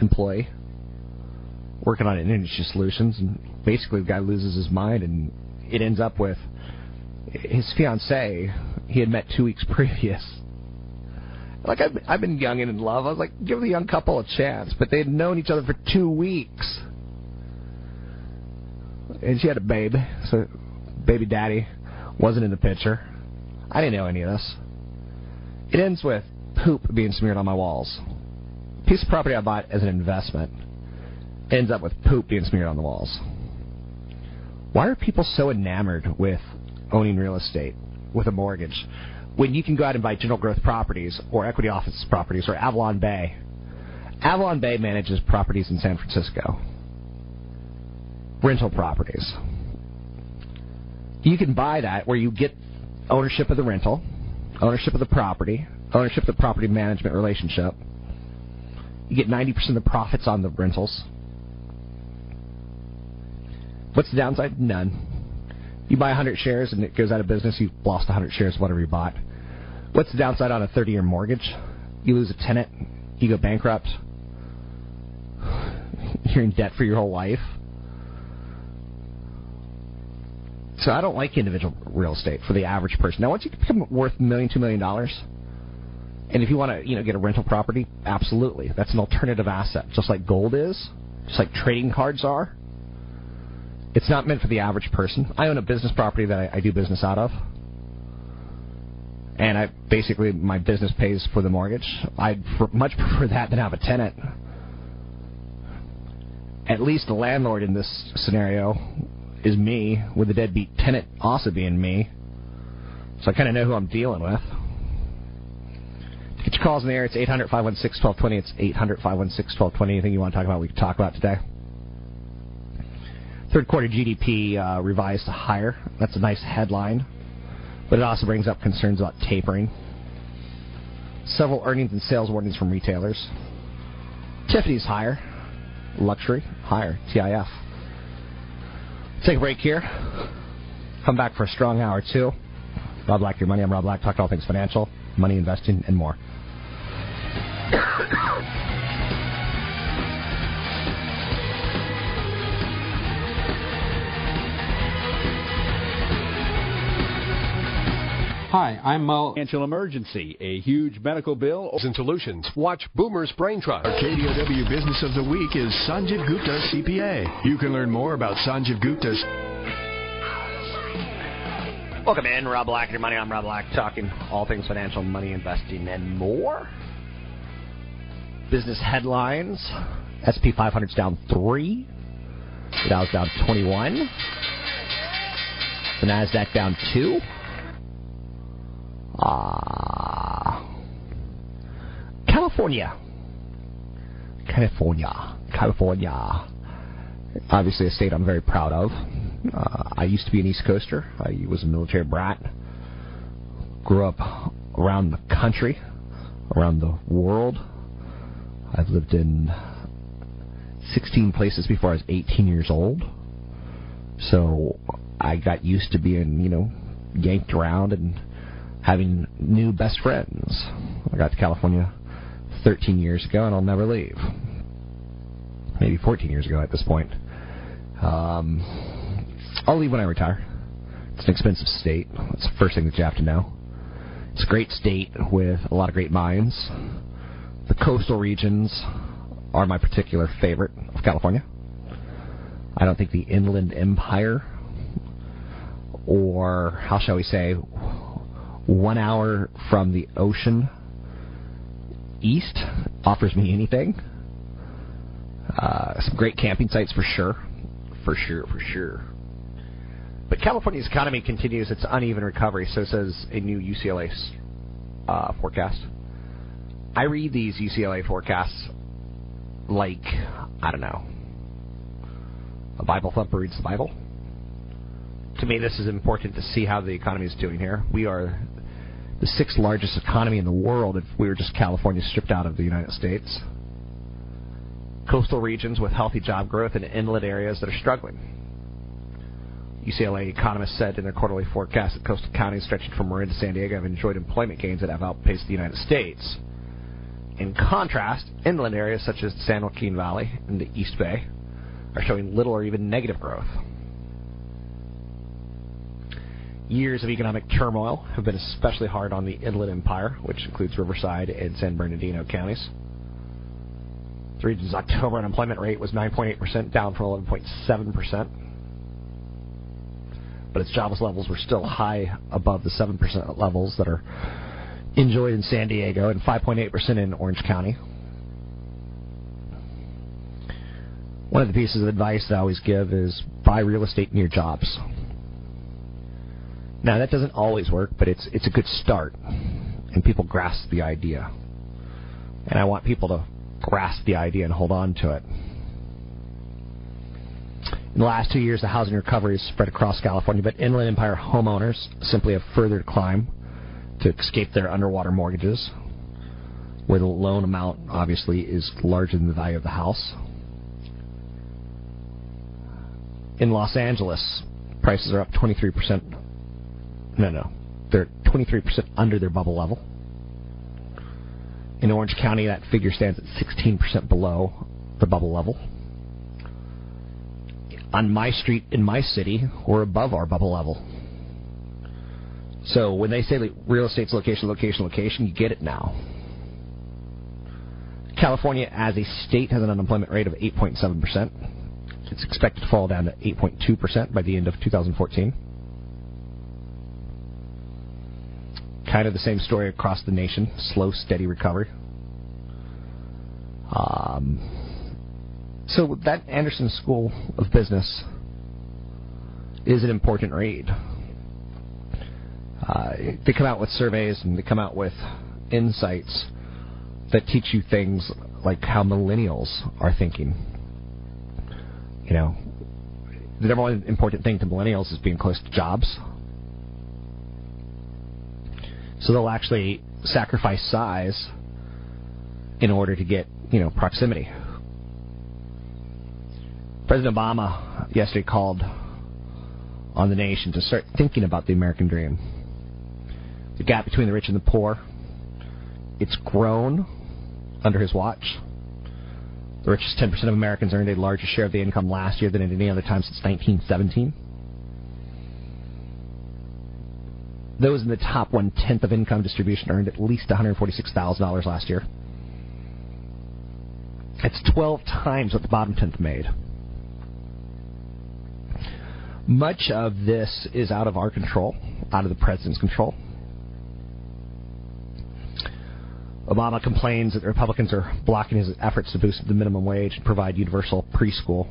employee working on energy solutions, and basically the guy loses his mind, and it ends up with his fiancee he had met two weeks previous. Like I've, I've been young and in love. I was like, give the young couple a chance, but they had known each other for two weeks, and she had a babe, so baby daddy wasn't in the picture. I didn't know any of this. It ends with poop being smeared on my walls. Piece of property I bought as an investment ends up with poop being smeared on the walls. Why are people so enamored with owning real estate with a mortgage when you can go out and buy General Growth Properties or Equity Office Properties or Avalon Bay? Avalon Bay manages properties in San Francisco, rental properties. You can buy that where you get ownership of the rental, ownership of the property, ownership of the property management relationship. You get 90% of the profits on the rentals. What's the downside? None. You buy 100 shares and it goes out of business, you've lost 100 shares whatever you bought. What's the downside on a 30 year mortgage? You lose a tenant, you go bankrupt, you're in debt for your whole life. So I don't like individual real estate for the average person. Now, once you become worth a million, two million dollars, and if you want to, you know, get a rental property, absolutely, that's an alternative asset, just like gold is, just like trading cards are. It's not meant for the average person. I own a business property that I, I do business out of, and I basically my business pays for the mortgage. I'd much prefer that than have a tenant. At least the landlord in this scenario is me, with the deadbeat tenant also being me. So I kind of know who I'm dealing with. To get your calls in the air, it's 800 516 1220. It's 800 516 1220. Anything you want to talk about, we can talk about today. Third quarter GDP uh, revised higher. That's a nice headline, but it also brings up concerns about tapering. Several earnings and sales warnings from retailers. Tiffany's higher. Luxury higher. TIF. Take a break here. Come back for a strong hour two. Rob Black, your money. I'm Rob Black. Talk all things financial, money investing, and more. Hi, I'm Mo. Financial emergency, a huge medical bill. And solutions. Watch Boomer's Brain Trust. Our KDOW Business of the Week is Sanjiv Gupta, CPA. You can learn more about Sanjiv Gupta's. Welcome in, Rob Black and your money. I'm Rob Black, talking all things financial, money investing, and more. Business headlines: S&P 500's down three. The Dow's down 21. The Nasdaq down two. Ah. California. California. California. Obviously, a state I'm very proud of. Uh, I used to be an East Coaster. I was a military brat. Grew up around the country, around the world. I've lived in 16 places before I was 18 years old. So I got used to being, you know, yanked around and having new best friends. I got to California 13 years ago, and I'll never leave. Maybe 14 years ago at this point. Um, I'll leave when I retire. It's an expensive state. That's the first thing that you have to know. It's a great state with a lot of great mines. The coastal regions are my particular favorite of California. I don't think the Inland Empire, or how shall we say, one hour from the ocean east offers me anything. Uh, some great camping sites for sure. For sure, for sure. But California's economy continues its uneven recovery, so says a new UCLA uh, forecast. I read these UCLA forecasts like, I don't know, a Bible thumper reads the Bible. To me, this is important to see how the economy is doing here. We are the sixth largest economy in the world if we were just California stripped out of the United States. Coastal regions with healthy job growth and inland areas that are struggling. UCLA economists said in their quarterly forecast that coastal counties stretching from Marin to San Diego have enjoyed employment gains that have outpaced the United States. In contrast, inland areas such as the San Joaquin Valley and the East Bay are showing little or even negative growth. Years of economic turmoil have been especially hard on the Inland Empire, which includes Riverside and San Bernardino counties. The region's October unemployment rate was 9.8%, down from 11.7%. But its jobless levels were still high above the 7% levels that are enjoyed in San Diego and 5.8% in Orange County. One of the pieces of advice that I always give is buy real estate near jobs. Now that doesn't always work, but it's it's a good start, and people grasp the idea. And I want people to grasp the idea and hold on to it. In the last two years, the housing recovery has spread across California, but Inland Empire homeowners simply have further to climb to escape their underwater mortgages, where the loan amount obviously is larger than the value of the house. In Los Angeles, prices are up 23%. No, no. They're 23% under their bubble level. In Orange County, that figure stands at 16% below the bubble level. On my street in my city, we're above our bubble level. So when they say that real estate's location, location, location, you get it now. California, as a state, has an unemployment rate of 8.7%. It's expected to fall down to 8.2% by the end of 2014. Kind of the same story across the nation slow, steady recovery. Um, so that Anderson School of Business is an important read. Uh, they come out with surveys and they come out with insights that teach you things like how millennials are thinking. You know, the number one important thing to millennials is being close to jobs. So they'll actually sacrifice size in order to get, you know, proximity. President Obama yesterday called on the nation to start thinking about the American dream. The gap between the rich and the poor, it's grown under his watch. The richest 10% of Americans earned a larger share of the income last year than at any other time since 1917. Those in the top one tenth of income distribution earned at least $146,000 last year. That's 12 times what the bottom tenth made. Much of this is out of our control, out of the president's control. Obama complains that the Republicans are blocking his efforts to boost the minimum wage and provide universal preschool.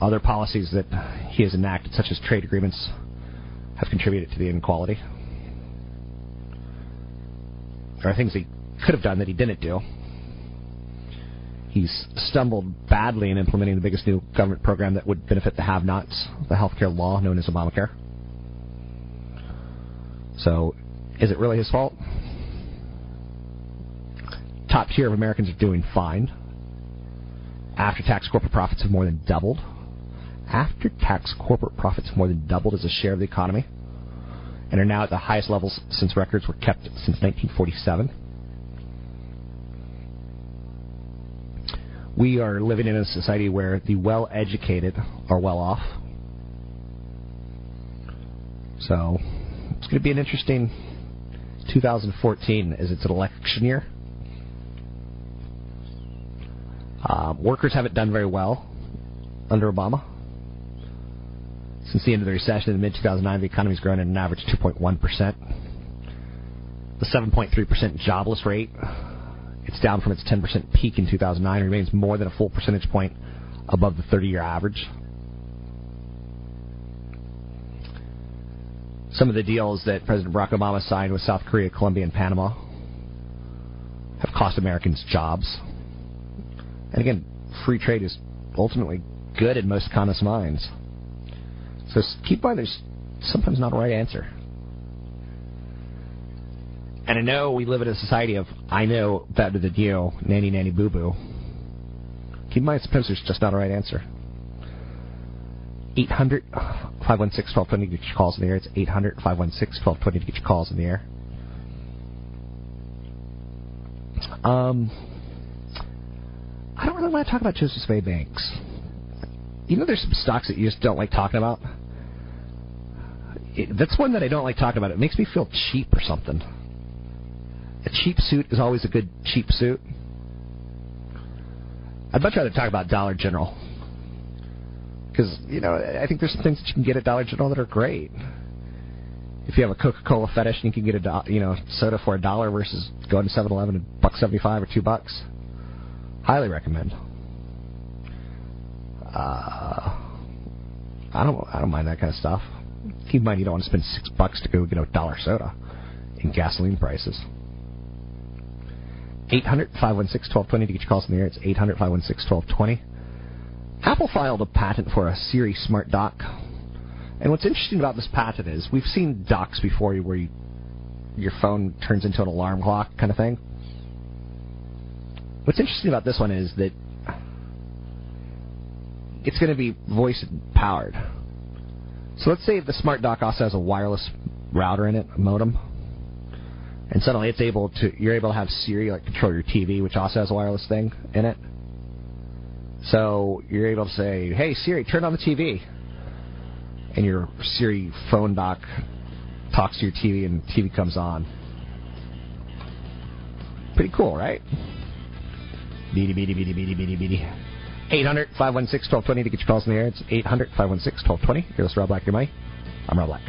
Other policies that he has enacted, such as trade agreements, have contributed to the inequality. There are things he could have done that he didn't do. He's stumbled badly in implementing the biggest new government program that would benefit the have nots, the health care law known as Obamacare. So, is it really his fault? Top tier of Americans are doing fine. After tax corporate profits have more than doubled. After tax corporate profits more than doubled as a share of the economy and are now at the highest levels since records were kept since 1947. we are living in a society where the well educated are well off. So it's going to be an interesting 2014 as it's an election year. Uh, workers haven't done very well under Obama. Since the end of the recession in mid 2009, the economy's grown at an average 2.1%. The 7.3% jobless rate, it's down from its 10% peak in 2009, remains more than a full percentage point above the 30 year average. Some of the deals that President Barack Obama signed with South Korea, Colombia, and Panama have cost Americans jobs. And again, free trade is ultimately good in most economists' minds. So keep in mind there's sometimes not a right answer. And I know we live in a society of I know better than you, nanny nanny boo boo. Keep in mind sometimes there's just not a right answer. 800 516 1220 to get your calls in the air. It's 800 516 1220 to get your calls in the air. Um, I don't really want to talk about Joseph A. Banks. You know, there's some stocks that you just don't like talking about. It, that's one that I don't like talking about. It makes me feel cheap or something. A cheap suit is always a good cheap suit. I'd much rather talk about Dollar General because you know I think there's some things that you can get at Dollar General that are great. If you have a Coca-Cola fetish and you can get a do- you know soda for a dollar versus going to 7-Eleven and buck seventy-five or two bucks, highly recommend. Uh, I don't I don't mind that kind of stuff. Keep in mind you don't want to spend six bucks to go get a dollar soda in gasoline prices. 800 516 1220 to get your calls in the air. It's 800 516 1220. Apple filed a patent for a Siri smart dock. And what's interesting about this patent is we've seen docks before where you, your phone turns into an alarm clock kind of thing. What's interesting about this one is that it's going to be voice powered. So let's say the smart dock also has a wireless router in it, a modem, and suddenly it's able to you're able to have Siri like control your TV, which also has a wireless thing in it. So you're able to say, "Hey Siri, turn on the TV," and your Siri phone dock talks to your TV, and TV comes on. Pretty cool, right? Beady, beady, beady, beady, beady, beady. 800 516 1220 to get your calls in the air. It's 800 516 1220. You're listening to Rob Black, your money. I'm Rob Black.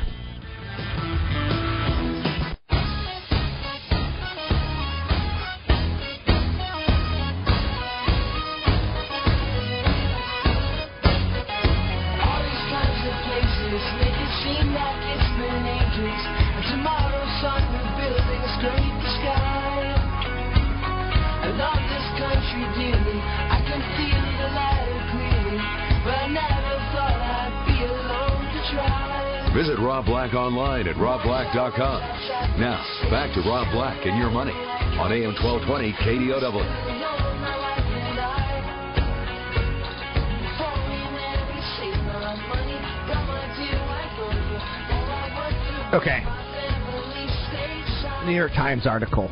Rob Black online at robblack.com. Now, back to Rob Black and your money on AM 1220 KDOW. Okay. New York Times article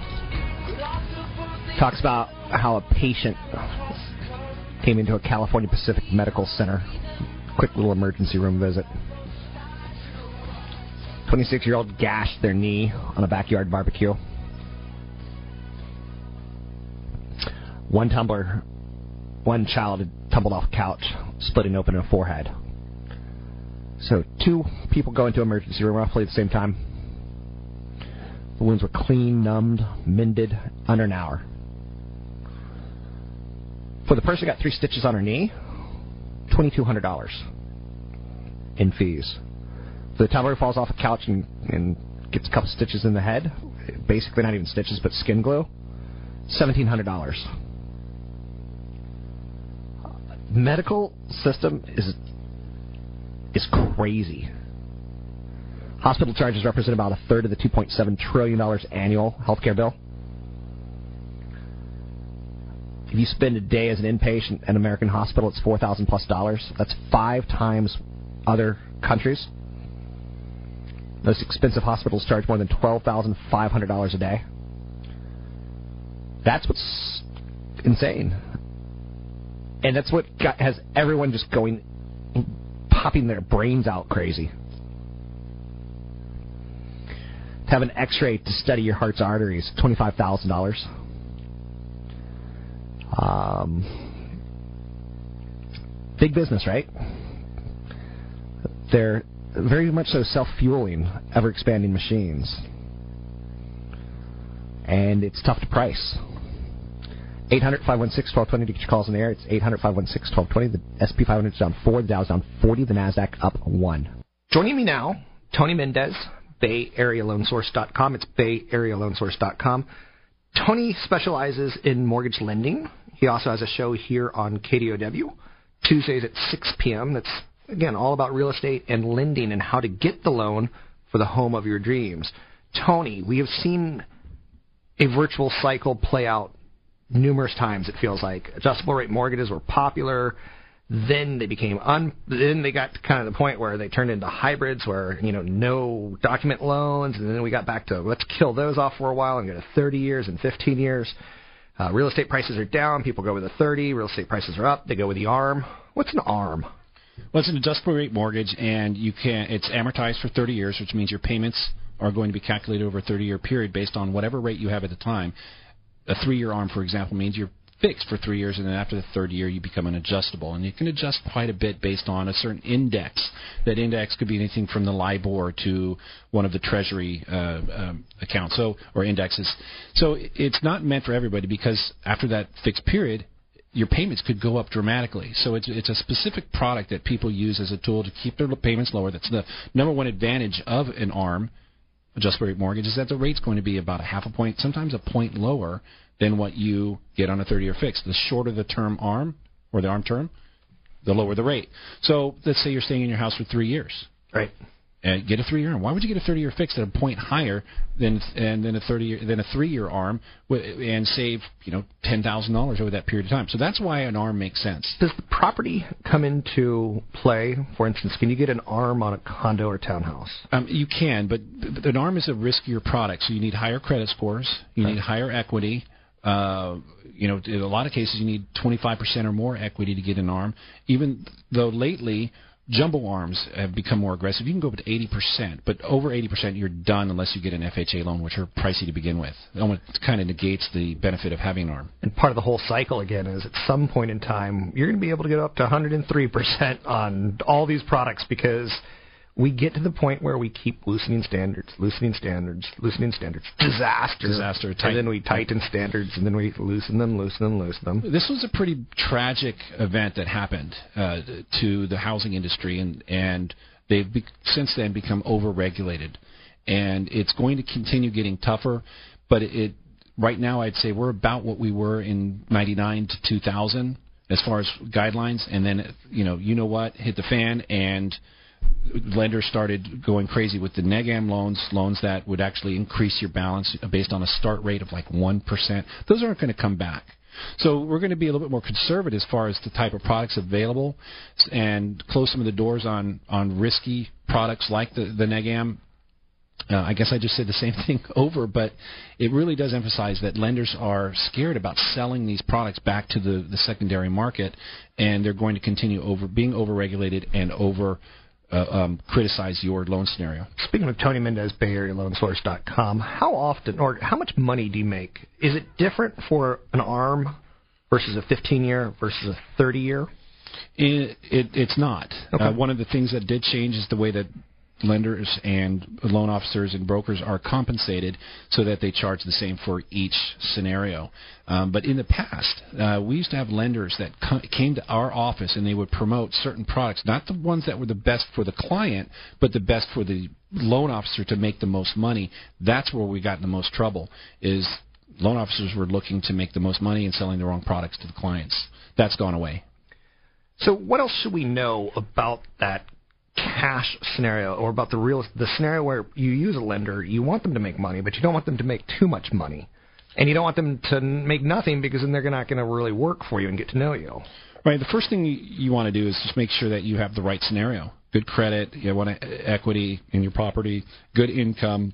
talks about how a patient came into a California Pacific Medical Center. Quick little emergency room visit. 26 year old gashed their knee on a backyard barbecue. One tumbler, one child had tumbled off a couch, splitting open a forehead. So two people go into emergency room roughly at the same time. The wounds were clean, numbed, mended under an hour. For the person who got three stitches on her knee, $2,200 in fees. The who falls off a couch and, and gets a couple stitches in the head, basically not even stitches but skin glue, $1,700. Medical system is is crazy. Hospital charges represent about a third of the $2.7 trillion annual healthcare bill. If you spend a day as an inpatient at an American hospital, it's four thousand plus dollars. That's five times other countries. Most expensive hospitals charge more than twelve thousand five hundred dollars a day. That's what's insane. and that's what got, has everyone just going, popping their brains out crazy. To have an X-ray to study your heart's arteries, twenty-five thousand dollars. Um, big business, right? They're very much so self-fueling, ever-expanding machines, and it's tough to price. 800 516 1220 to get your calls in the air. It's 800 516 1220. The S&P 500 is down 4, the Dow's down 40, the NASDAQ up 1. Joining me now, Tony Mendez, BayAreaLoanSource.com. It's BayAreaLoanSource.com. Tony specializes in mortgage lending. He also has a show here on KDOW, Tuesdays at 6 p.m. That's, again, all about real estate and lending and how to get the loan for the home of your dreams. Tony, we have seen a virtual cycle play out numerous times. It feels like adjustable rate mortgages were popular. Then they became un. Then they got to kind of the point where they turned into hybrids, where you know no document loans, and then we got back to let's kill those off for a while and go to 30 years and 15 years. Uh, real estate prices are down. People go with a 30. Real estate prices are up. They go with the ARM. What's an ARM? Well, it's an adjustable rate mortgage, and you can. It's amortized for 30 years, which means your payments are going to be calculated over a 30-year period based on whatever rate you have at the time a three-year arm, for example, means you're fixed for three years, and then after the third year, you become an adjustable. And you can adjust quite a bit based on a certain index. That index could be anything from the LIBOR to one of the Treasury uh, um, accounts, so or indexes. So it's not meant for everybody because after that fixed period, your payments could go up dramatically. So it's it's a specific product that people use as a tool to keep their payments lower. That's the number one advantage of an ARM adjustable rate mortgage is that the rate's going to be about a half a point, sometimes a point lower than what you get on a 30 year fix. The shorter the term arm or the arm term, the lower the rate. So let's say you're staying in your house for three years. Right and get a three year arm. Why would you get a 30 year fixed at a point higher than and then a 30 year, than a three year arm and save you know ten thousand dollars over that period of time? So that's why an arm makes sense. Does the property come into play? For instance, can you get an arm on a condo or townhouse? Um, you can, but, but an arm is a riskier product, so you need higher credit scores, you right. need higher equity. Uh, you know, in a lot of cases, you need 25% or more equity to get an arm. Even though lately jumbo arms have become more aggressive. You can go up to 80%, but over 80% you're done unless you get an FHA loan, which are pricey to begin with. It kind of negates the benefit of having an arm. And part of the whole cycle again is at some point in time you're going to be able to get up to 103% on all these products because – we get to the point where we keep loosening standards, loosening standards, loosening standards. Disaster. Disaster. Tight. And then we tighten standards, and then we loosen them, loosen them, loosen them. This was a pretty tragic event that happened uh, to the housing industry, and and they've be- since then become overregulated, and it's going to continue getting tougher. But it, it right now, I'd say we're about what we were in '99 to 2000 as far as guidelines, and then you know, you know what, hit the fan and lenders started going crazy with the negam loans, loans that would actually increase your balance based on a start rate of like 1%. Those aren't going to come back. So we're going to be a little bit more conservative as far as the type of products available and close some of the doors on, on risky products like the, the negam. Uh, I guess I just said the same thing over, but it really does emphasize that lenders are scared about selling these products back to the, the secondary market, and they're going to continue over being overregulated and over uh, um, criticize your loan scenario. Speaking of Tony Mendez, BayAreaLoanSource.com, how often or how much money do you make? Is it different for an ARM versus a 15 year versus a 30 year? It, it, it's not. Okay. Uh, one of the things that did change is the way that lenders and loan officers and brokers are compensated so that they charge the same for each scenario. Um, but in the past, uh, we used to have lenders that co- came to our office and they would promote certain products, not the ones that were the best for the client, but the best for the loan officer to make the most money. That's where we got in the most trouble. Is loan officers were looking to make the most money and selling the wrong products to the clients. That's gone away. So, what else should we know about that cash scenario or about the real the scenario where you use a lender, you want them to make money, but you don't want them to make too much money. And you don't want them to make nothing because then they're not going to really work for you and get to know you. Right. The first thing you want to do is just make sure that you have the right scenario. Good credit, you want equity in your property, good income,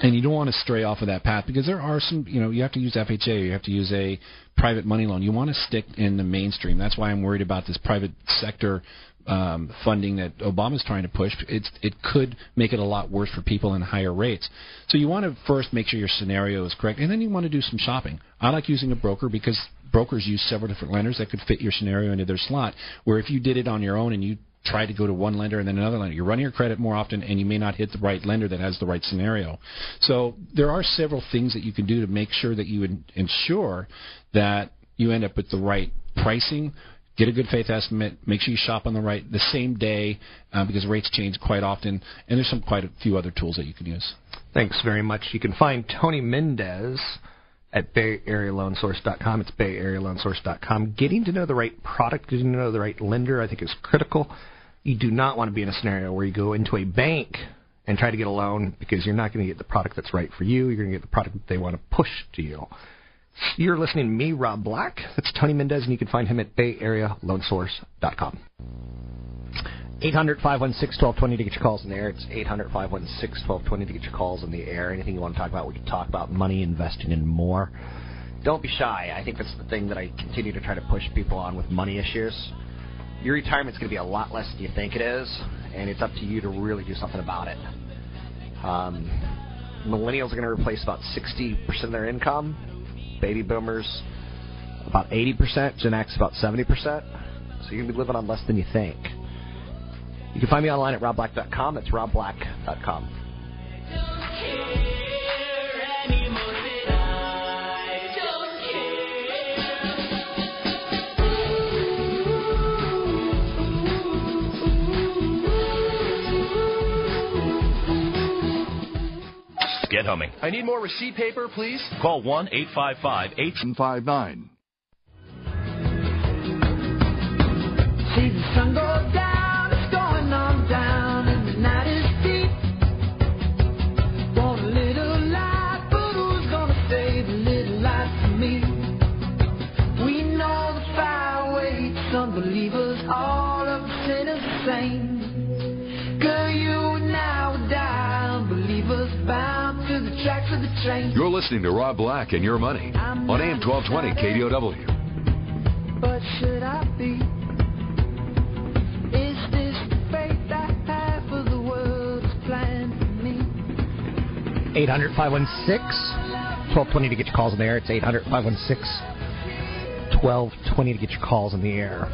and you don't want to stray off of that path because there are some, you know, you have to use FHA, you have to use a private money loan. You want to stick in the mainstream. That's why I'm worried about this private sector um, funding that Obama's trying to push. It's, it could make it a lot worse for people in higher rates. So you want to first make sure your scenario is correct, and then you want to do some shopping. I like using a broker because brokers use several different lenders that could fit your scenario into their slot. Where if you did it on your own and you try to go to one lender and then another lender. You're running your credit more often, and you may not hit the right lender that has the right scenario. So there are several things that you can do to make sure that you ensure that you end up with the right pricing. Get a good faith estimate. Make sure you shop on the right the same day uh, because rates change quite often, and there's some quite a few other tools that you can use. Thanks very much. You can find Tony Mendez at BayAreaLoanSource.com. It's BayAreaLoanSource.com. Getting to know the right product, getting to know the right lender, I think is critical. You do not want to be in a scenario where you go into a bank and try to get a loan because you're not going to get the product that's right for you. You're going to get the product that they want to push to you. You're listening to me, Rob Black. That's Tony Mendez, and you can find him at BayAreaLoanSource.com. 800 516 1220 to get your calls in the air. It's 800 516 1220 to get your calls in the air. Anything you want to talk about, we can talk about money, investing, and more. Don't be shy. I think that's the thing that I continue to try to push people on with money issues your retirement's going to be a lot less than you think it is, and it's up to you to really do something about it. Um, millennials are going to replace about 60% of their income. Baby boomers, about 80%. Gen X, about 70%. So you're going to be living on less than you think. You can find me online at robblack.com. That's robblack.com. Get humming. I need more receipt paper, please. Call 1 855 859. You're listening to Rob Black and Your Money on AM 1220 KDOW. But should I be? Is this the fate I have for the world's plan for me? 800 516 1220 to get your calls in the air. It's 800 516 1220 to get your calls in the air.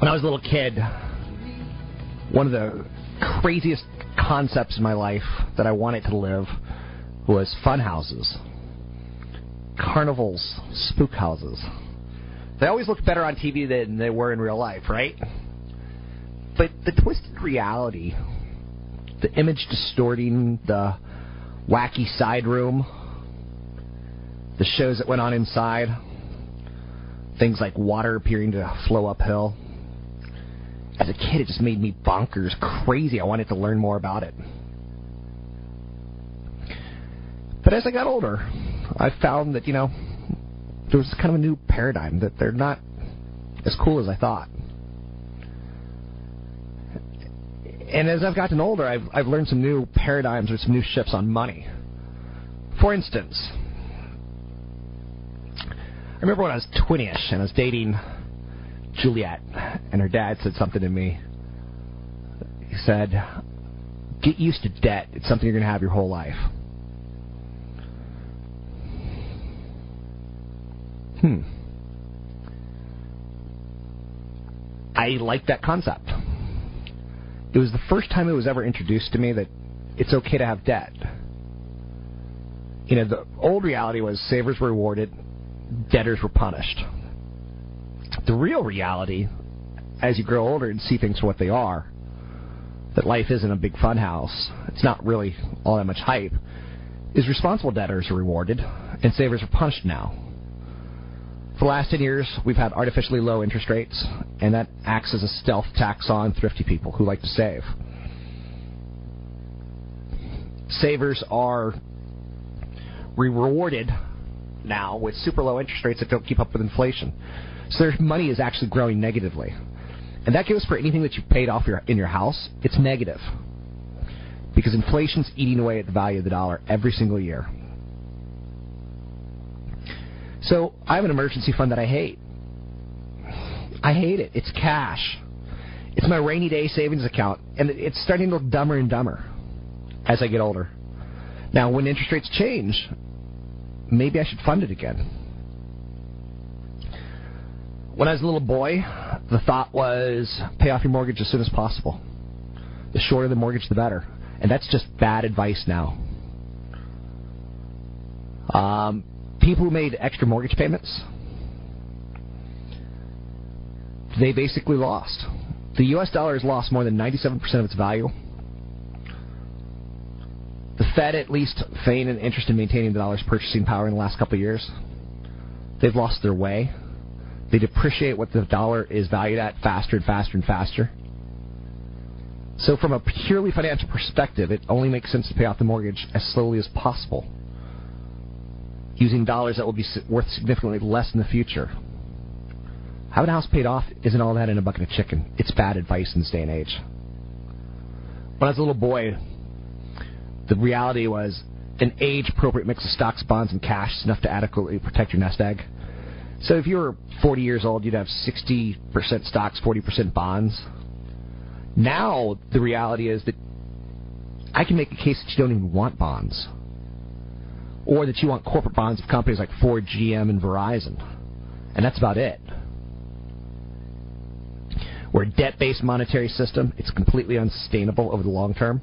When I was a little kid, one of the craziest concepts in my life that I wanted to live was fun houses, carnivals, spook houses. They always looked better on TV than they were in real life, right? But the twisted reality, the image distorting, the wacky side room, the shows that went on inside, things like water appearing to flow uphill as a kid, it just made me bonkers crazy. I wanted to learn more about it. As I got older, I found that, you know, there was kind of a new paradigm that they're not as cool as I thought. And as I've gotten older, I've, I've learned some new paradigms or some new shifts on money. For instance, I remember when I was 20ish and I was dating Juliet, and her dad said something to me. He said, Get used to debt. It's something you're going to have your whole life. Hmm. I like that concept. It was the first time it was ever introduced to me that it's okay to have debt. You know, the old reality was savers were rewarded, debtors were punished the real reality, as you grow older and see things for what they are, that life isn't a big fun house, it's not really all that much hype, is responsible debtors are rewarded and savers are punished now. For the last 10 years, we've had artificially low interest rates, and that acts as a stealth tax on thrifty people who like to save. Savers are rewarded now with super low interest rates that don't keep up with inflation. So their money is actually growing negatively. And that goes for anything that you paid off your, in your house. It's negative. because inflation's eating away at the value of the dollar every single year. So I have an emergency fund that I hate. I hate it. It's cash. It's my rainy day savings account, and it's starting to look dumber and dumber as I get older. Now, when interest rates change, maybe I should fund it again. When I was a little boy, the thought was pay off your mortgage as soon as possible. The shorter the mortgage, the better. And that's just bad advice now. Um, people who made extra mortgage payments, they basically lost. The U.S. dollar has lost more than 97% of its value. The Fed at least feigned an interest in maintaining the dollar's purchasing power in the last couple of years. They've lost their way. They depreciate what the dollar is valued at faster and faster and faster. So, from a purely financial perspective, it only makes sense to pay off the mortgage as slowly as possible, using dollars that will be worth significantly less in the future. Having a house paid off isn't all that in a bucket of chicken. It's bad advice in this day and age. When I was a little boy, the reality was an age appropriate mix of stocks, bonds, and cash is enough to adequately protect your nest egg. So if you were 40 years old, you'd have 60% stocks, 40% bonds. Now the reality is that I can make a case that you don't even want bonds. Or that you want corporate bonds of companies like Ford, GM, and Verizon. And that's about it. We're a debt based monetary system. It's completely unsustainable over the long term.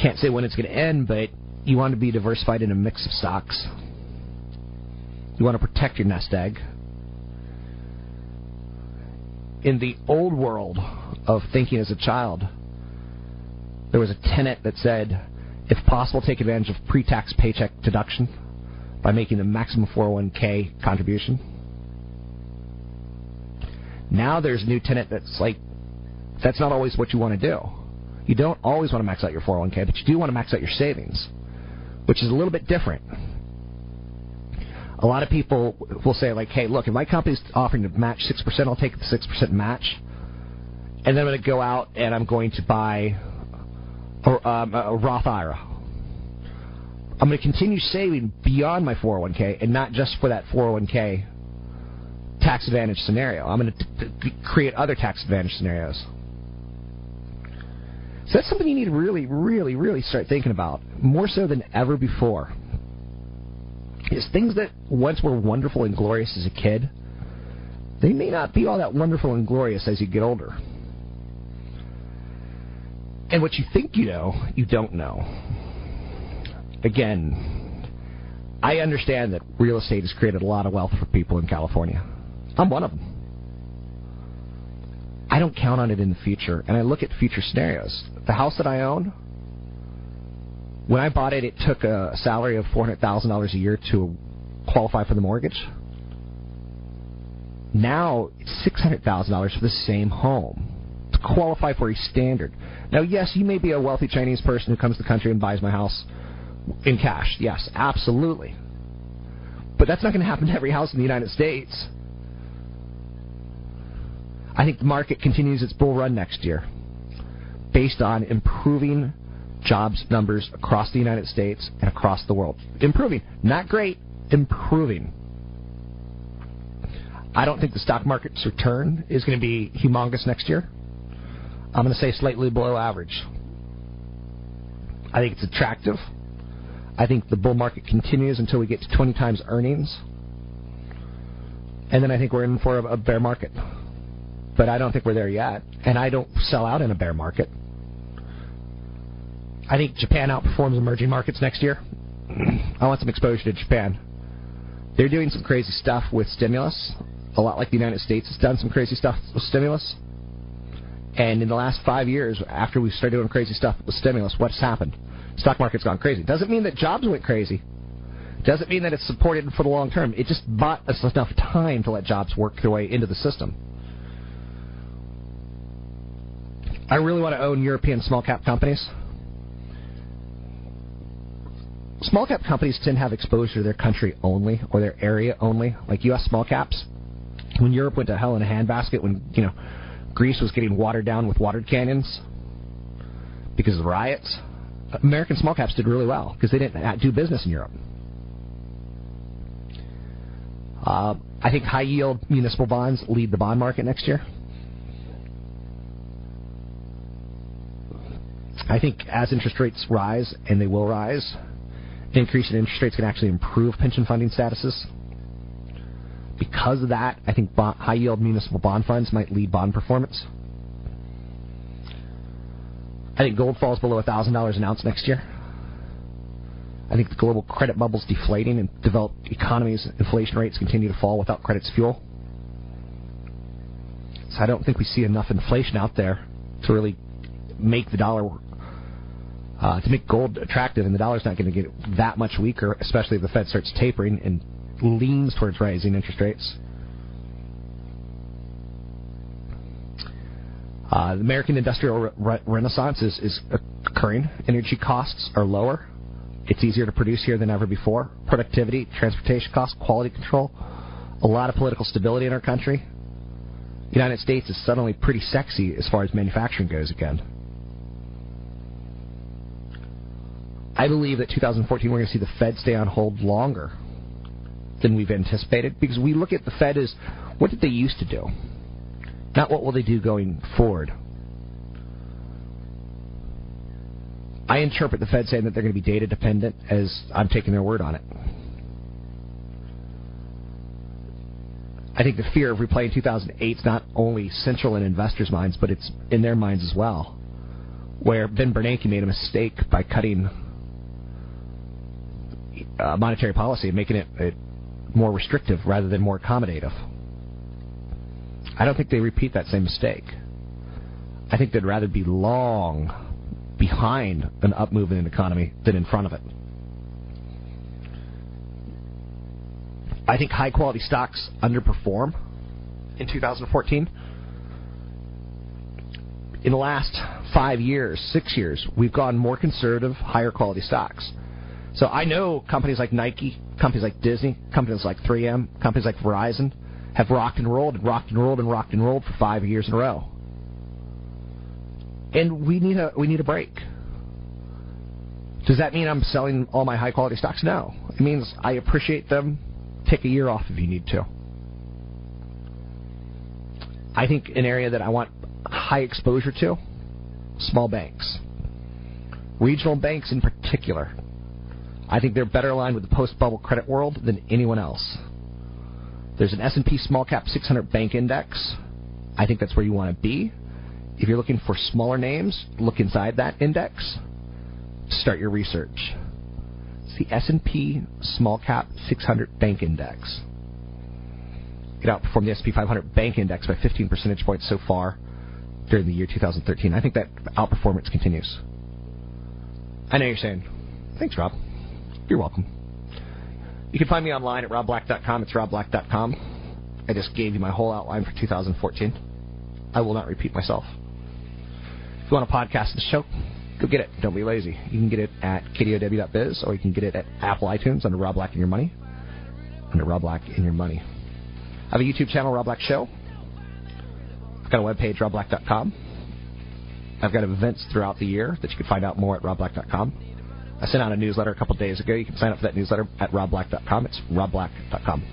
Can't say when it's going to end, but you want to be diversified in a mix of stocks. You want to protect your nest egg. In the old world of thinking as a child, there was a tenet that said, if possible, take advantage of pre tax paycheck deduction by making the maximum 401k contribution. Now there's a new tenant that's like, that's not always what you want to do. You don't always want to max out your 401k, but you do want to max out your savings, which is a little bit different. A lot of people will say, like, hey, look, if my company's offering to match 6%, I'll take the 6% match. And then I'm going to go out and I'm going to buy a, um, a Roth IRA. I'm going to continue saving beyond my 401k and not just for that 401k tax advantage scenario. I'm going to create other tax advantage scenarios. So that's something you need to really, really, really start thinking about more so than ever before. Is things that once were wonderful and glorious as a kid, they may not be all that wonderful and glorious as you get older. And what you think you know, you don't know. Again, I understand that real estate has created a lot of wealth for people in California. I'm one of them. I don't count on it in the future, and I look at future scenarios. The house that I own, when I bought it, it took a salary of four hundred thousand dollars a year to qualify for the mortgage. Now it's six hundred thousand dollars for the same home qualify for a standard. Now, yes, you may be a wealthy Chinese person who comes to the country and buys my house in cash. Yes, absolutely. But that's not going to happen to every house in the United States. I think the market continues its bull run next year based on improving jobs numbers across the United States and across the world. Improving. Not great, improving. I don't think the stock market's return is going to be humongous next year. I'm going to say slightly below average. I think it's attractive. I think the bull market continues until we get to 20 times earnings. And then I think we're in for a, bear market. But I don't think we're there yet. And I don't sell out in a bear market. I think Japan outperforms emerging markets next year. I want some exposure to Japan. They're doing some crazy stuff with stimulus, a lot like the United States has done some crazy stuff with stimulus. And in the last five years, after we started doing crazy stuff with stimulus, what's happened? Stock market's gone crazy. Doesn't mean that jobs went crazy. Doesn't mean that it's supported for the long term. It just bought us enough time to let jobs work their way into the system. I really want to own European small cap companies. Small cap companies tend to have exposure to their country only or their area only, like U.S. small caps. When Europe went to hell in a handbasket, when you know Greece was getting watered down with watered canyons, because of riots. American small caps did really well because they didn't do business in Europe. Uh, I think high yield municipal bonds lead the bond market next year. I think as interest rates rise, and they will rise, increase in interest rates can actually improve pension funding statuses. Because of that, I think bond, high yield municipal bond funds might lead bond performance. I think gold falls below $1,000 an ounce next year. I think the global credit bubble's deflating and developed economies' inflation rates continue to fall without credit's fuel. So I don't think we see enough inflation out there to really make the dollar uh, to make gold attractive, and the dollar's not going to get that much weaker, especially if the Fed starts tapering and leans towards rising interest rates. Uh, the American industrial re- renaissance is, is occurring. Energy costs are lower. It's easier to produce here than ever before. Productivity, transportation costs, quality control, a lot of political stability in our country. The United States is suddenly pretty sexy as far as manufacturing goes again. I believe that 2014 we're going to see the Fed stay on hold longer than we've anticipated because we look at the Fed as what did they used to do, not what will they do going forward. I interpret the Fed saying that they're going to be data dependent as I'm taking their word on it. I think the fear of replaying 2008 is not only central in investors' minds, but it's in their minds as well. Where Ben Bernanke made a mistake by cutting uh, monetary policy and making it, it more restrictive rather than more accommodative. I don't think they repeat that same mistake. I think they'd rather be long behind an up move in an economy than in front of it. I think high quality stocks underperform in 2014. In the last five years, six years, we've gone more conservative, higher quality stocks. So I know companies like Nike, companies like Disney, companies like 3M, companies like Verizon have rocked and rolled and rocked and rolled and rocked and rolled for five years in a row. And we need a we need a break. Does that mean I'm selling all my high quality stocks? No. It means I appreciate them. Take a year off if you need to. I think an area that I want high exposure to small banks. Regional banks in particular. I think they're better aligned with the post-bubble credit world than anyone else. There's an S&P Small Cap 600 Bank Index. I think that's where you want to be. If you're looking for smaller names, look inside that index. Start your research. It's the S&P Small Cap 600 Bank Index. It outperformed the S&P 500 Bank Index by 15 percentage points so far during the year 2013. I think that outperformance continues. I know you're saying, thanks, Rob. You're welcome. You can find me online at robblack.com. It's robblack.com. I just gave you my whole outline for 2014. I will not repeat myself. If you want to podcast the show, go get it. Don't be lazy. You can get it at kdow.biz or you can get it at Apple iTunes under Rob Black and Your Money. Under Rob Black and Your Money. I have a YouTube channel, Rob Black Show. I've got a webpage, robblack.com. I've got events throughout the year that you can find out more at robblack.com. I sent out a newsletter a couple days ago. You can sign up for that newsletter at robblack.com. It's robblack.com.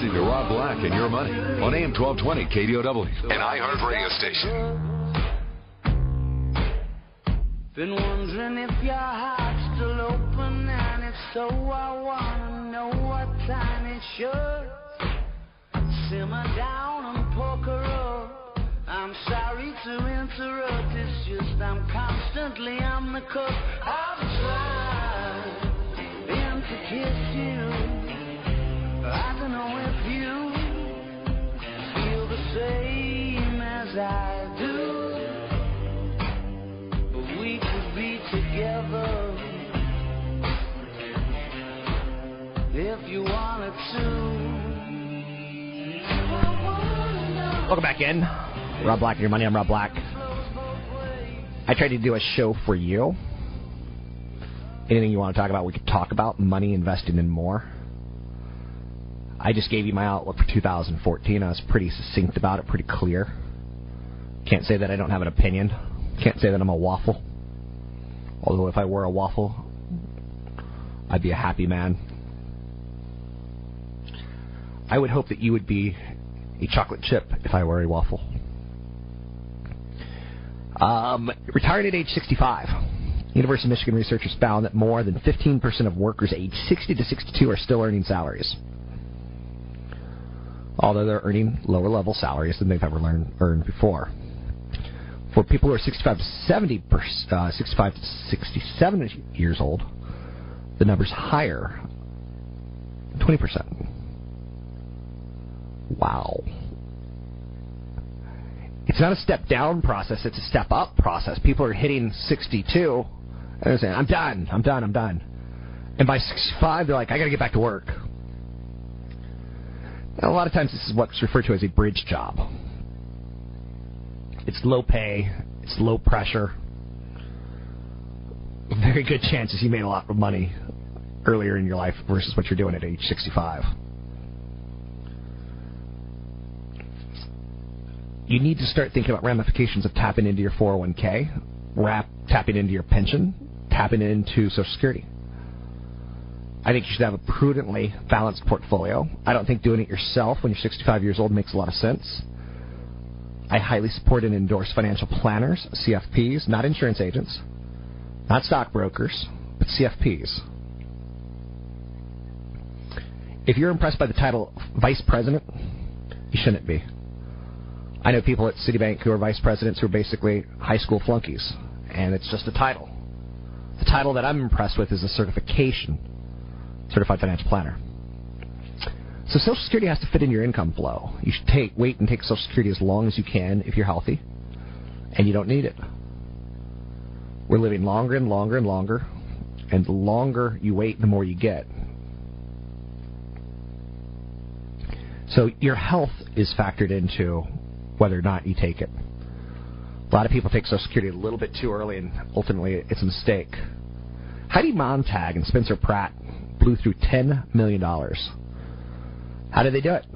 listening to Rob Black and Your Money on AM 1220 KDOW, an iHeart radio station. Been wondering if your heart's still open, and if so, I wanna know what time it should. Simmer down and poker up. I'm sorry to interrupt, it's just I'm constantly on the cook. I've tried been to kiss you. Welcome back in. Rob Black your money. I'm Rob Black. I tried to do a show for you. Anything you want to talk about, we could talk about. Money, investing, and more. I just gave you my outlook for 2014. I was pretty succinct about it, pretty clear. Can't say that I don't have an opinion. Can't say that I'm a waffle. Although if I were a waffle, I'd be a happy man. I would hope that you would be a chocolate chip if I were a waffle. Um, retired at age 65. University of Michigan researchers found that more than 15% of workers aged 60 to 62 are still earning salaries. Although they're earning lower level salaries than they've ever learned, earned before. For people who are 65 to 70, uh, 65 to 67 years old, the number's higher, 20%. Wow. It's not a step down process, it's a step up process. People are hitting 62 and they're saying, I'm done, I'm done, I'm done. And by 65, they're like, I got to get back to work. A lot of times, this is what's referred to as a bridge job. It's low pay, it's low pressure. Very good chances you made a lot of money earlier in your life versus what you're doing at age 65. You need to start thinking about ramifications of tapping into your 401k, wrap, tapping into your pension, tapping into Social Security. I think you should have a prudently balanced portfolio. I don't think doing it yourself when you're 65 years old makes a lot of sense. I highly support and endorse financial planners, CFPs, not insurance agents, not stockbrokers, but CFPs. If you're impressed by the title vice president, you shouldn't be. I know people at Citibank who are vice presidents who are basically high school flunkies, and it's just a title. The title that I'm impressed with is a certification, certified financial planner. So Social Security has to fit in your income flow. You should take wait and take Social Security as long as you can if you're healthy, and you don't need it. We're living longer and longer and longer, and the longer you wait, the more you get. So your health is factored into whether or not you take it. A lot of people take Social Security a little bit too early, and ultimately it's a mistake. Heidi Montag and Spencer Pratt blew through $10 million. How did they do it?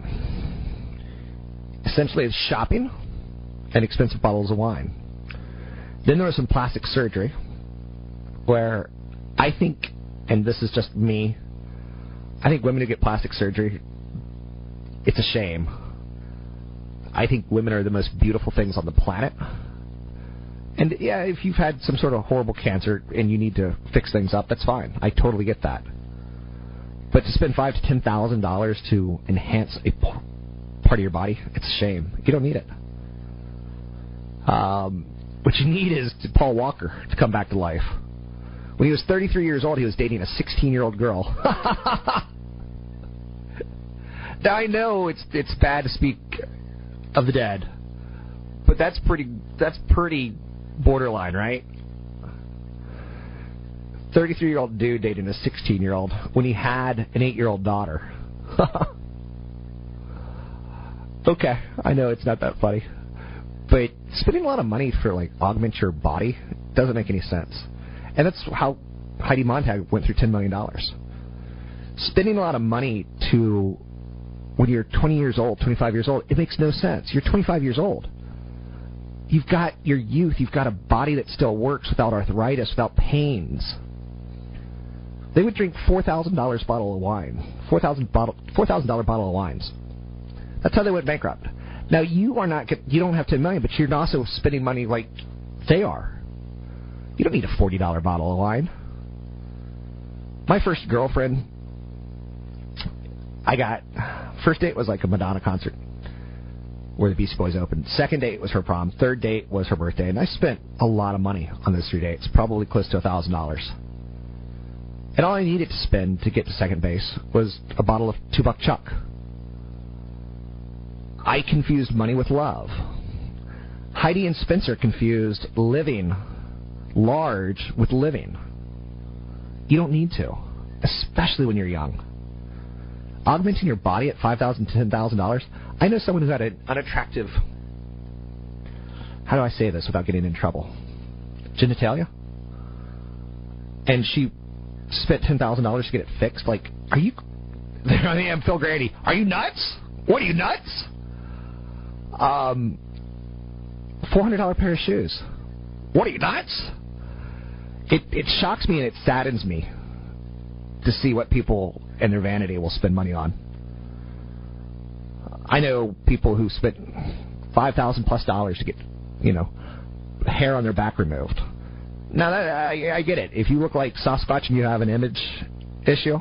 Essentially, it's shopping and expensive bottles of wine. Then there was some plastic surgery, where I think, and this is just me, I think women who get plastic surgery, it's a shame. I think women are the most beautiful things on the planet. And yeah, if you've had some sort of horrible cancer and you need to fix things up, that's fine. I totally get that. But to spend five to ten thousand dollars to enhance a part of your body, it's a shame. You don't need it. Um, what you need is Paul Walker to come back to life. When he was 33 years old, he was dating a 16-year-old girl. now I know it's it's bad to speak of the dead, but that's pretty that's pretty borderline, right? 33 year old dude dating a 16 year old when he had an 8 year old daughter. okay, I know it's not that funny. But spending a lot of money for like augment your body doesn't make any sense. And that's how Heidi Montag went through $10 million. Spending a lot of money to when you're 20 years old, 25 years old, it makes no sense. You're 25 years old. You've got your youth. You've got a body that still works without arthritis, without pains. They would drink four thousand dollars bottle of wine, four thousand bottle, four thousand dollar bottle of wines. That's how they went bankrupt. Now you are not, you don't have ten million, but you're also spending money like they are. You don't need a forty dollar bottle of wine. My first girlfriend, I got first date was like a Madonna concert where the Beastie Boys opened. Second date was her prom. Third date was her birthday, and I spent a lot of money on those three dates, probably close to a thousand dollars. And all I needed to spend to get to second base was a bottle of two buck chuck. I confused money with love. Heidi and Spencer confused living large with living. You don't need to, especially when you're young. augmenting your body at five thousand, ten thousand dollars. $10,000. I know someone who's got an unattractive. How do I say this without getting in trouble? Genitalia. And she spent ten thousand dollars to get it fixed. Like, are you? I am, Phil Grady. Are you nuts? What are you nuts? Um, four hundred dollar pair of shoes. What are you nuts? It it shocks me and it saddens me to see what people in their vanity will spend money on. I know people who spent five thousand plus dollars to get, you know, hair on their back removed. Now that, I, I get it. If you look like Sasquatch and you have an image issue,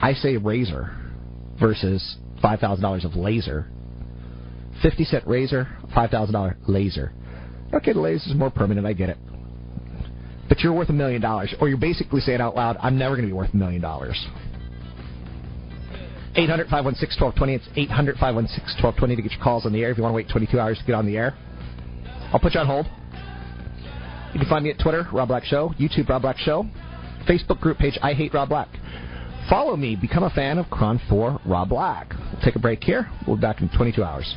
I say razor versus five thousand dollars of laser. Fifty cent razor, five thousand dollar laser. Okay, the laser is more permanent. I get it. But you're worth a million dollars, or you're basically saying out loud, "I'm never going to be worth a million dollars." 800 516 1220. It's 800 516 1220 to get your calls on the air. If you want to wait 22 hours to get on the air, I'll put you on hold. You can find me at Twitter, Rob Black Show, YouTube, Rob Black Show, Facebook group page, I Hate Rob Black. Follow me, become a fan of KRON 4 Rob Black. We'll take a break here. We'll be back in 22 hours.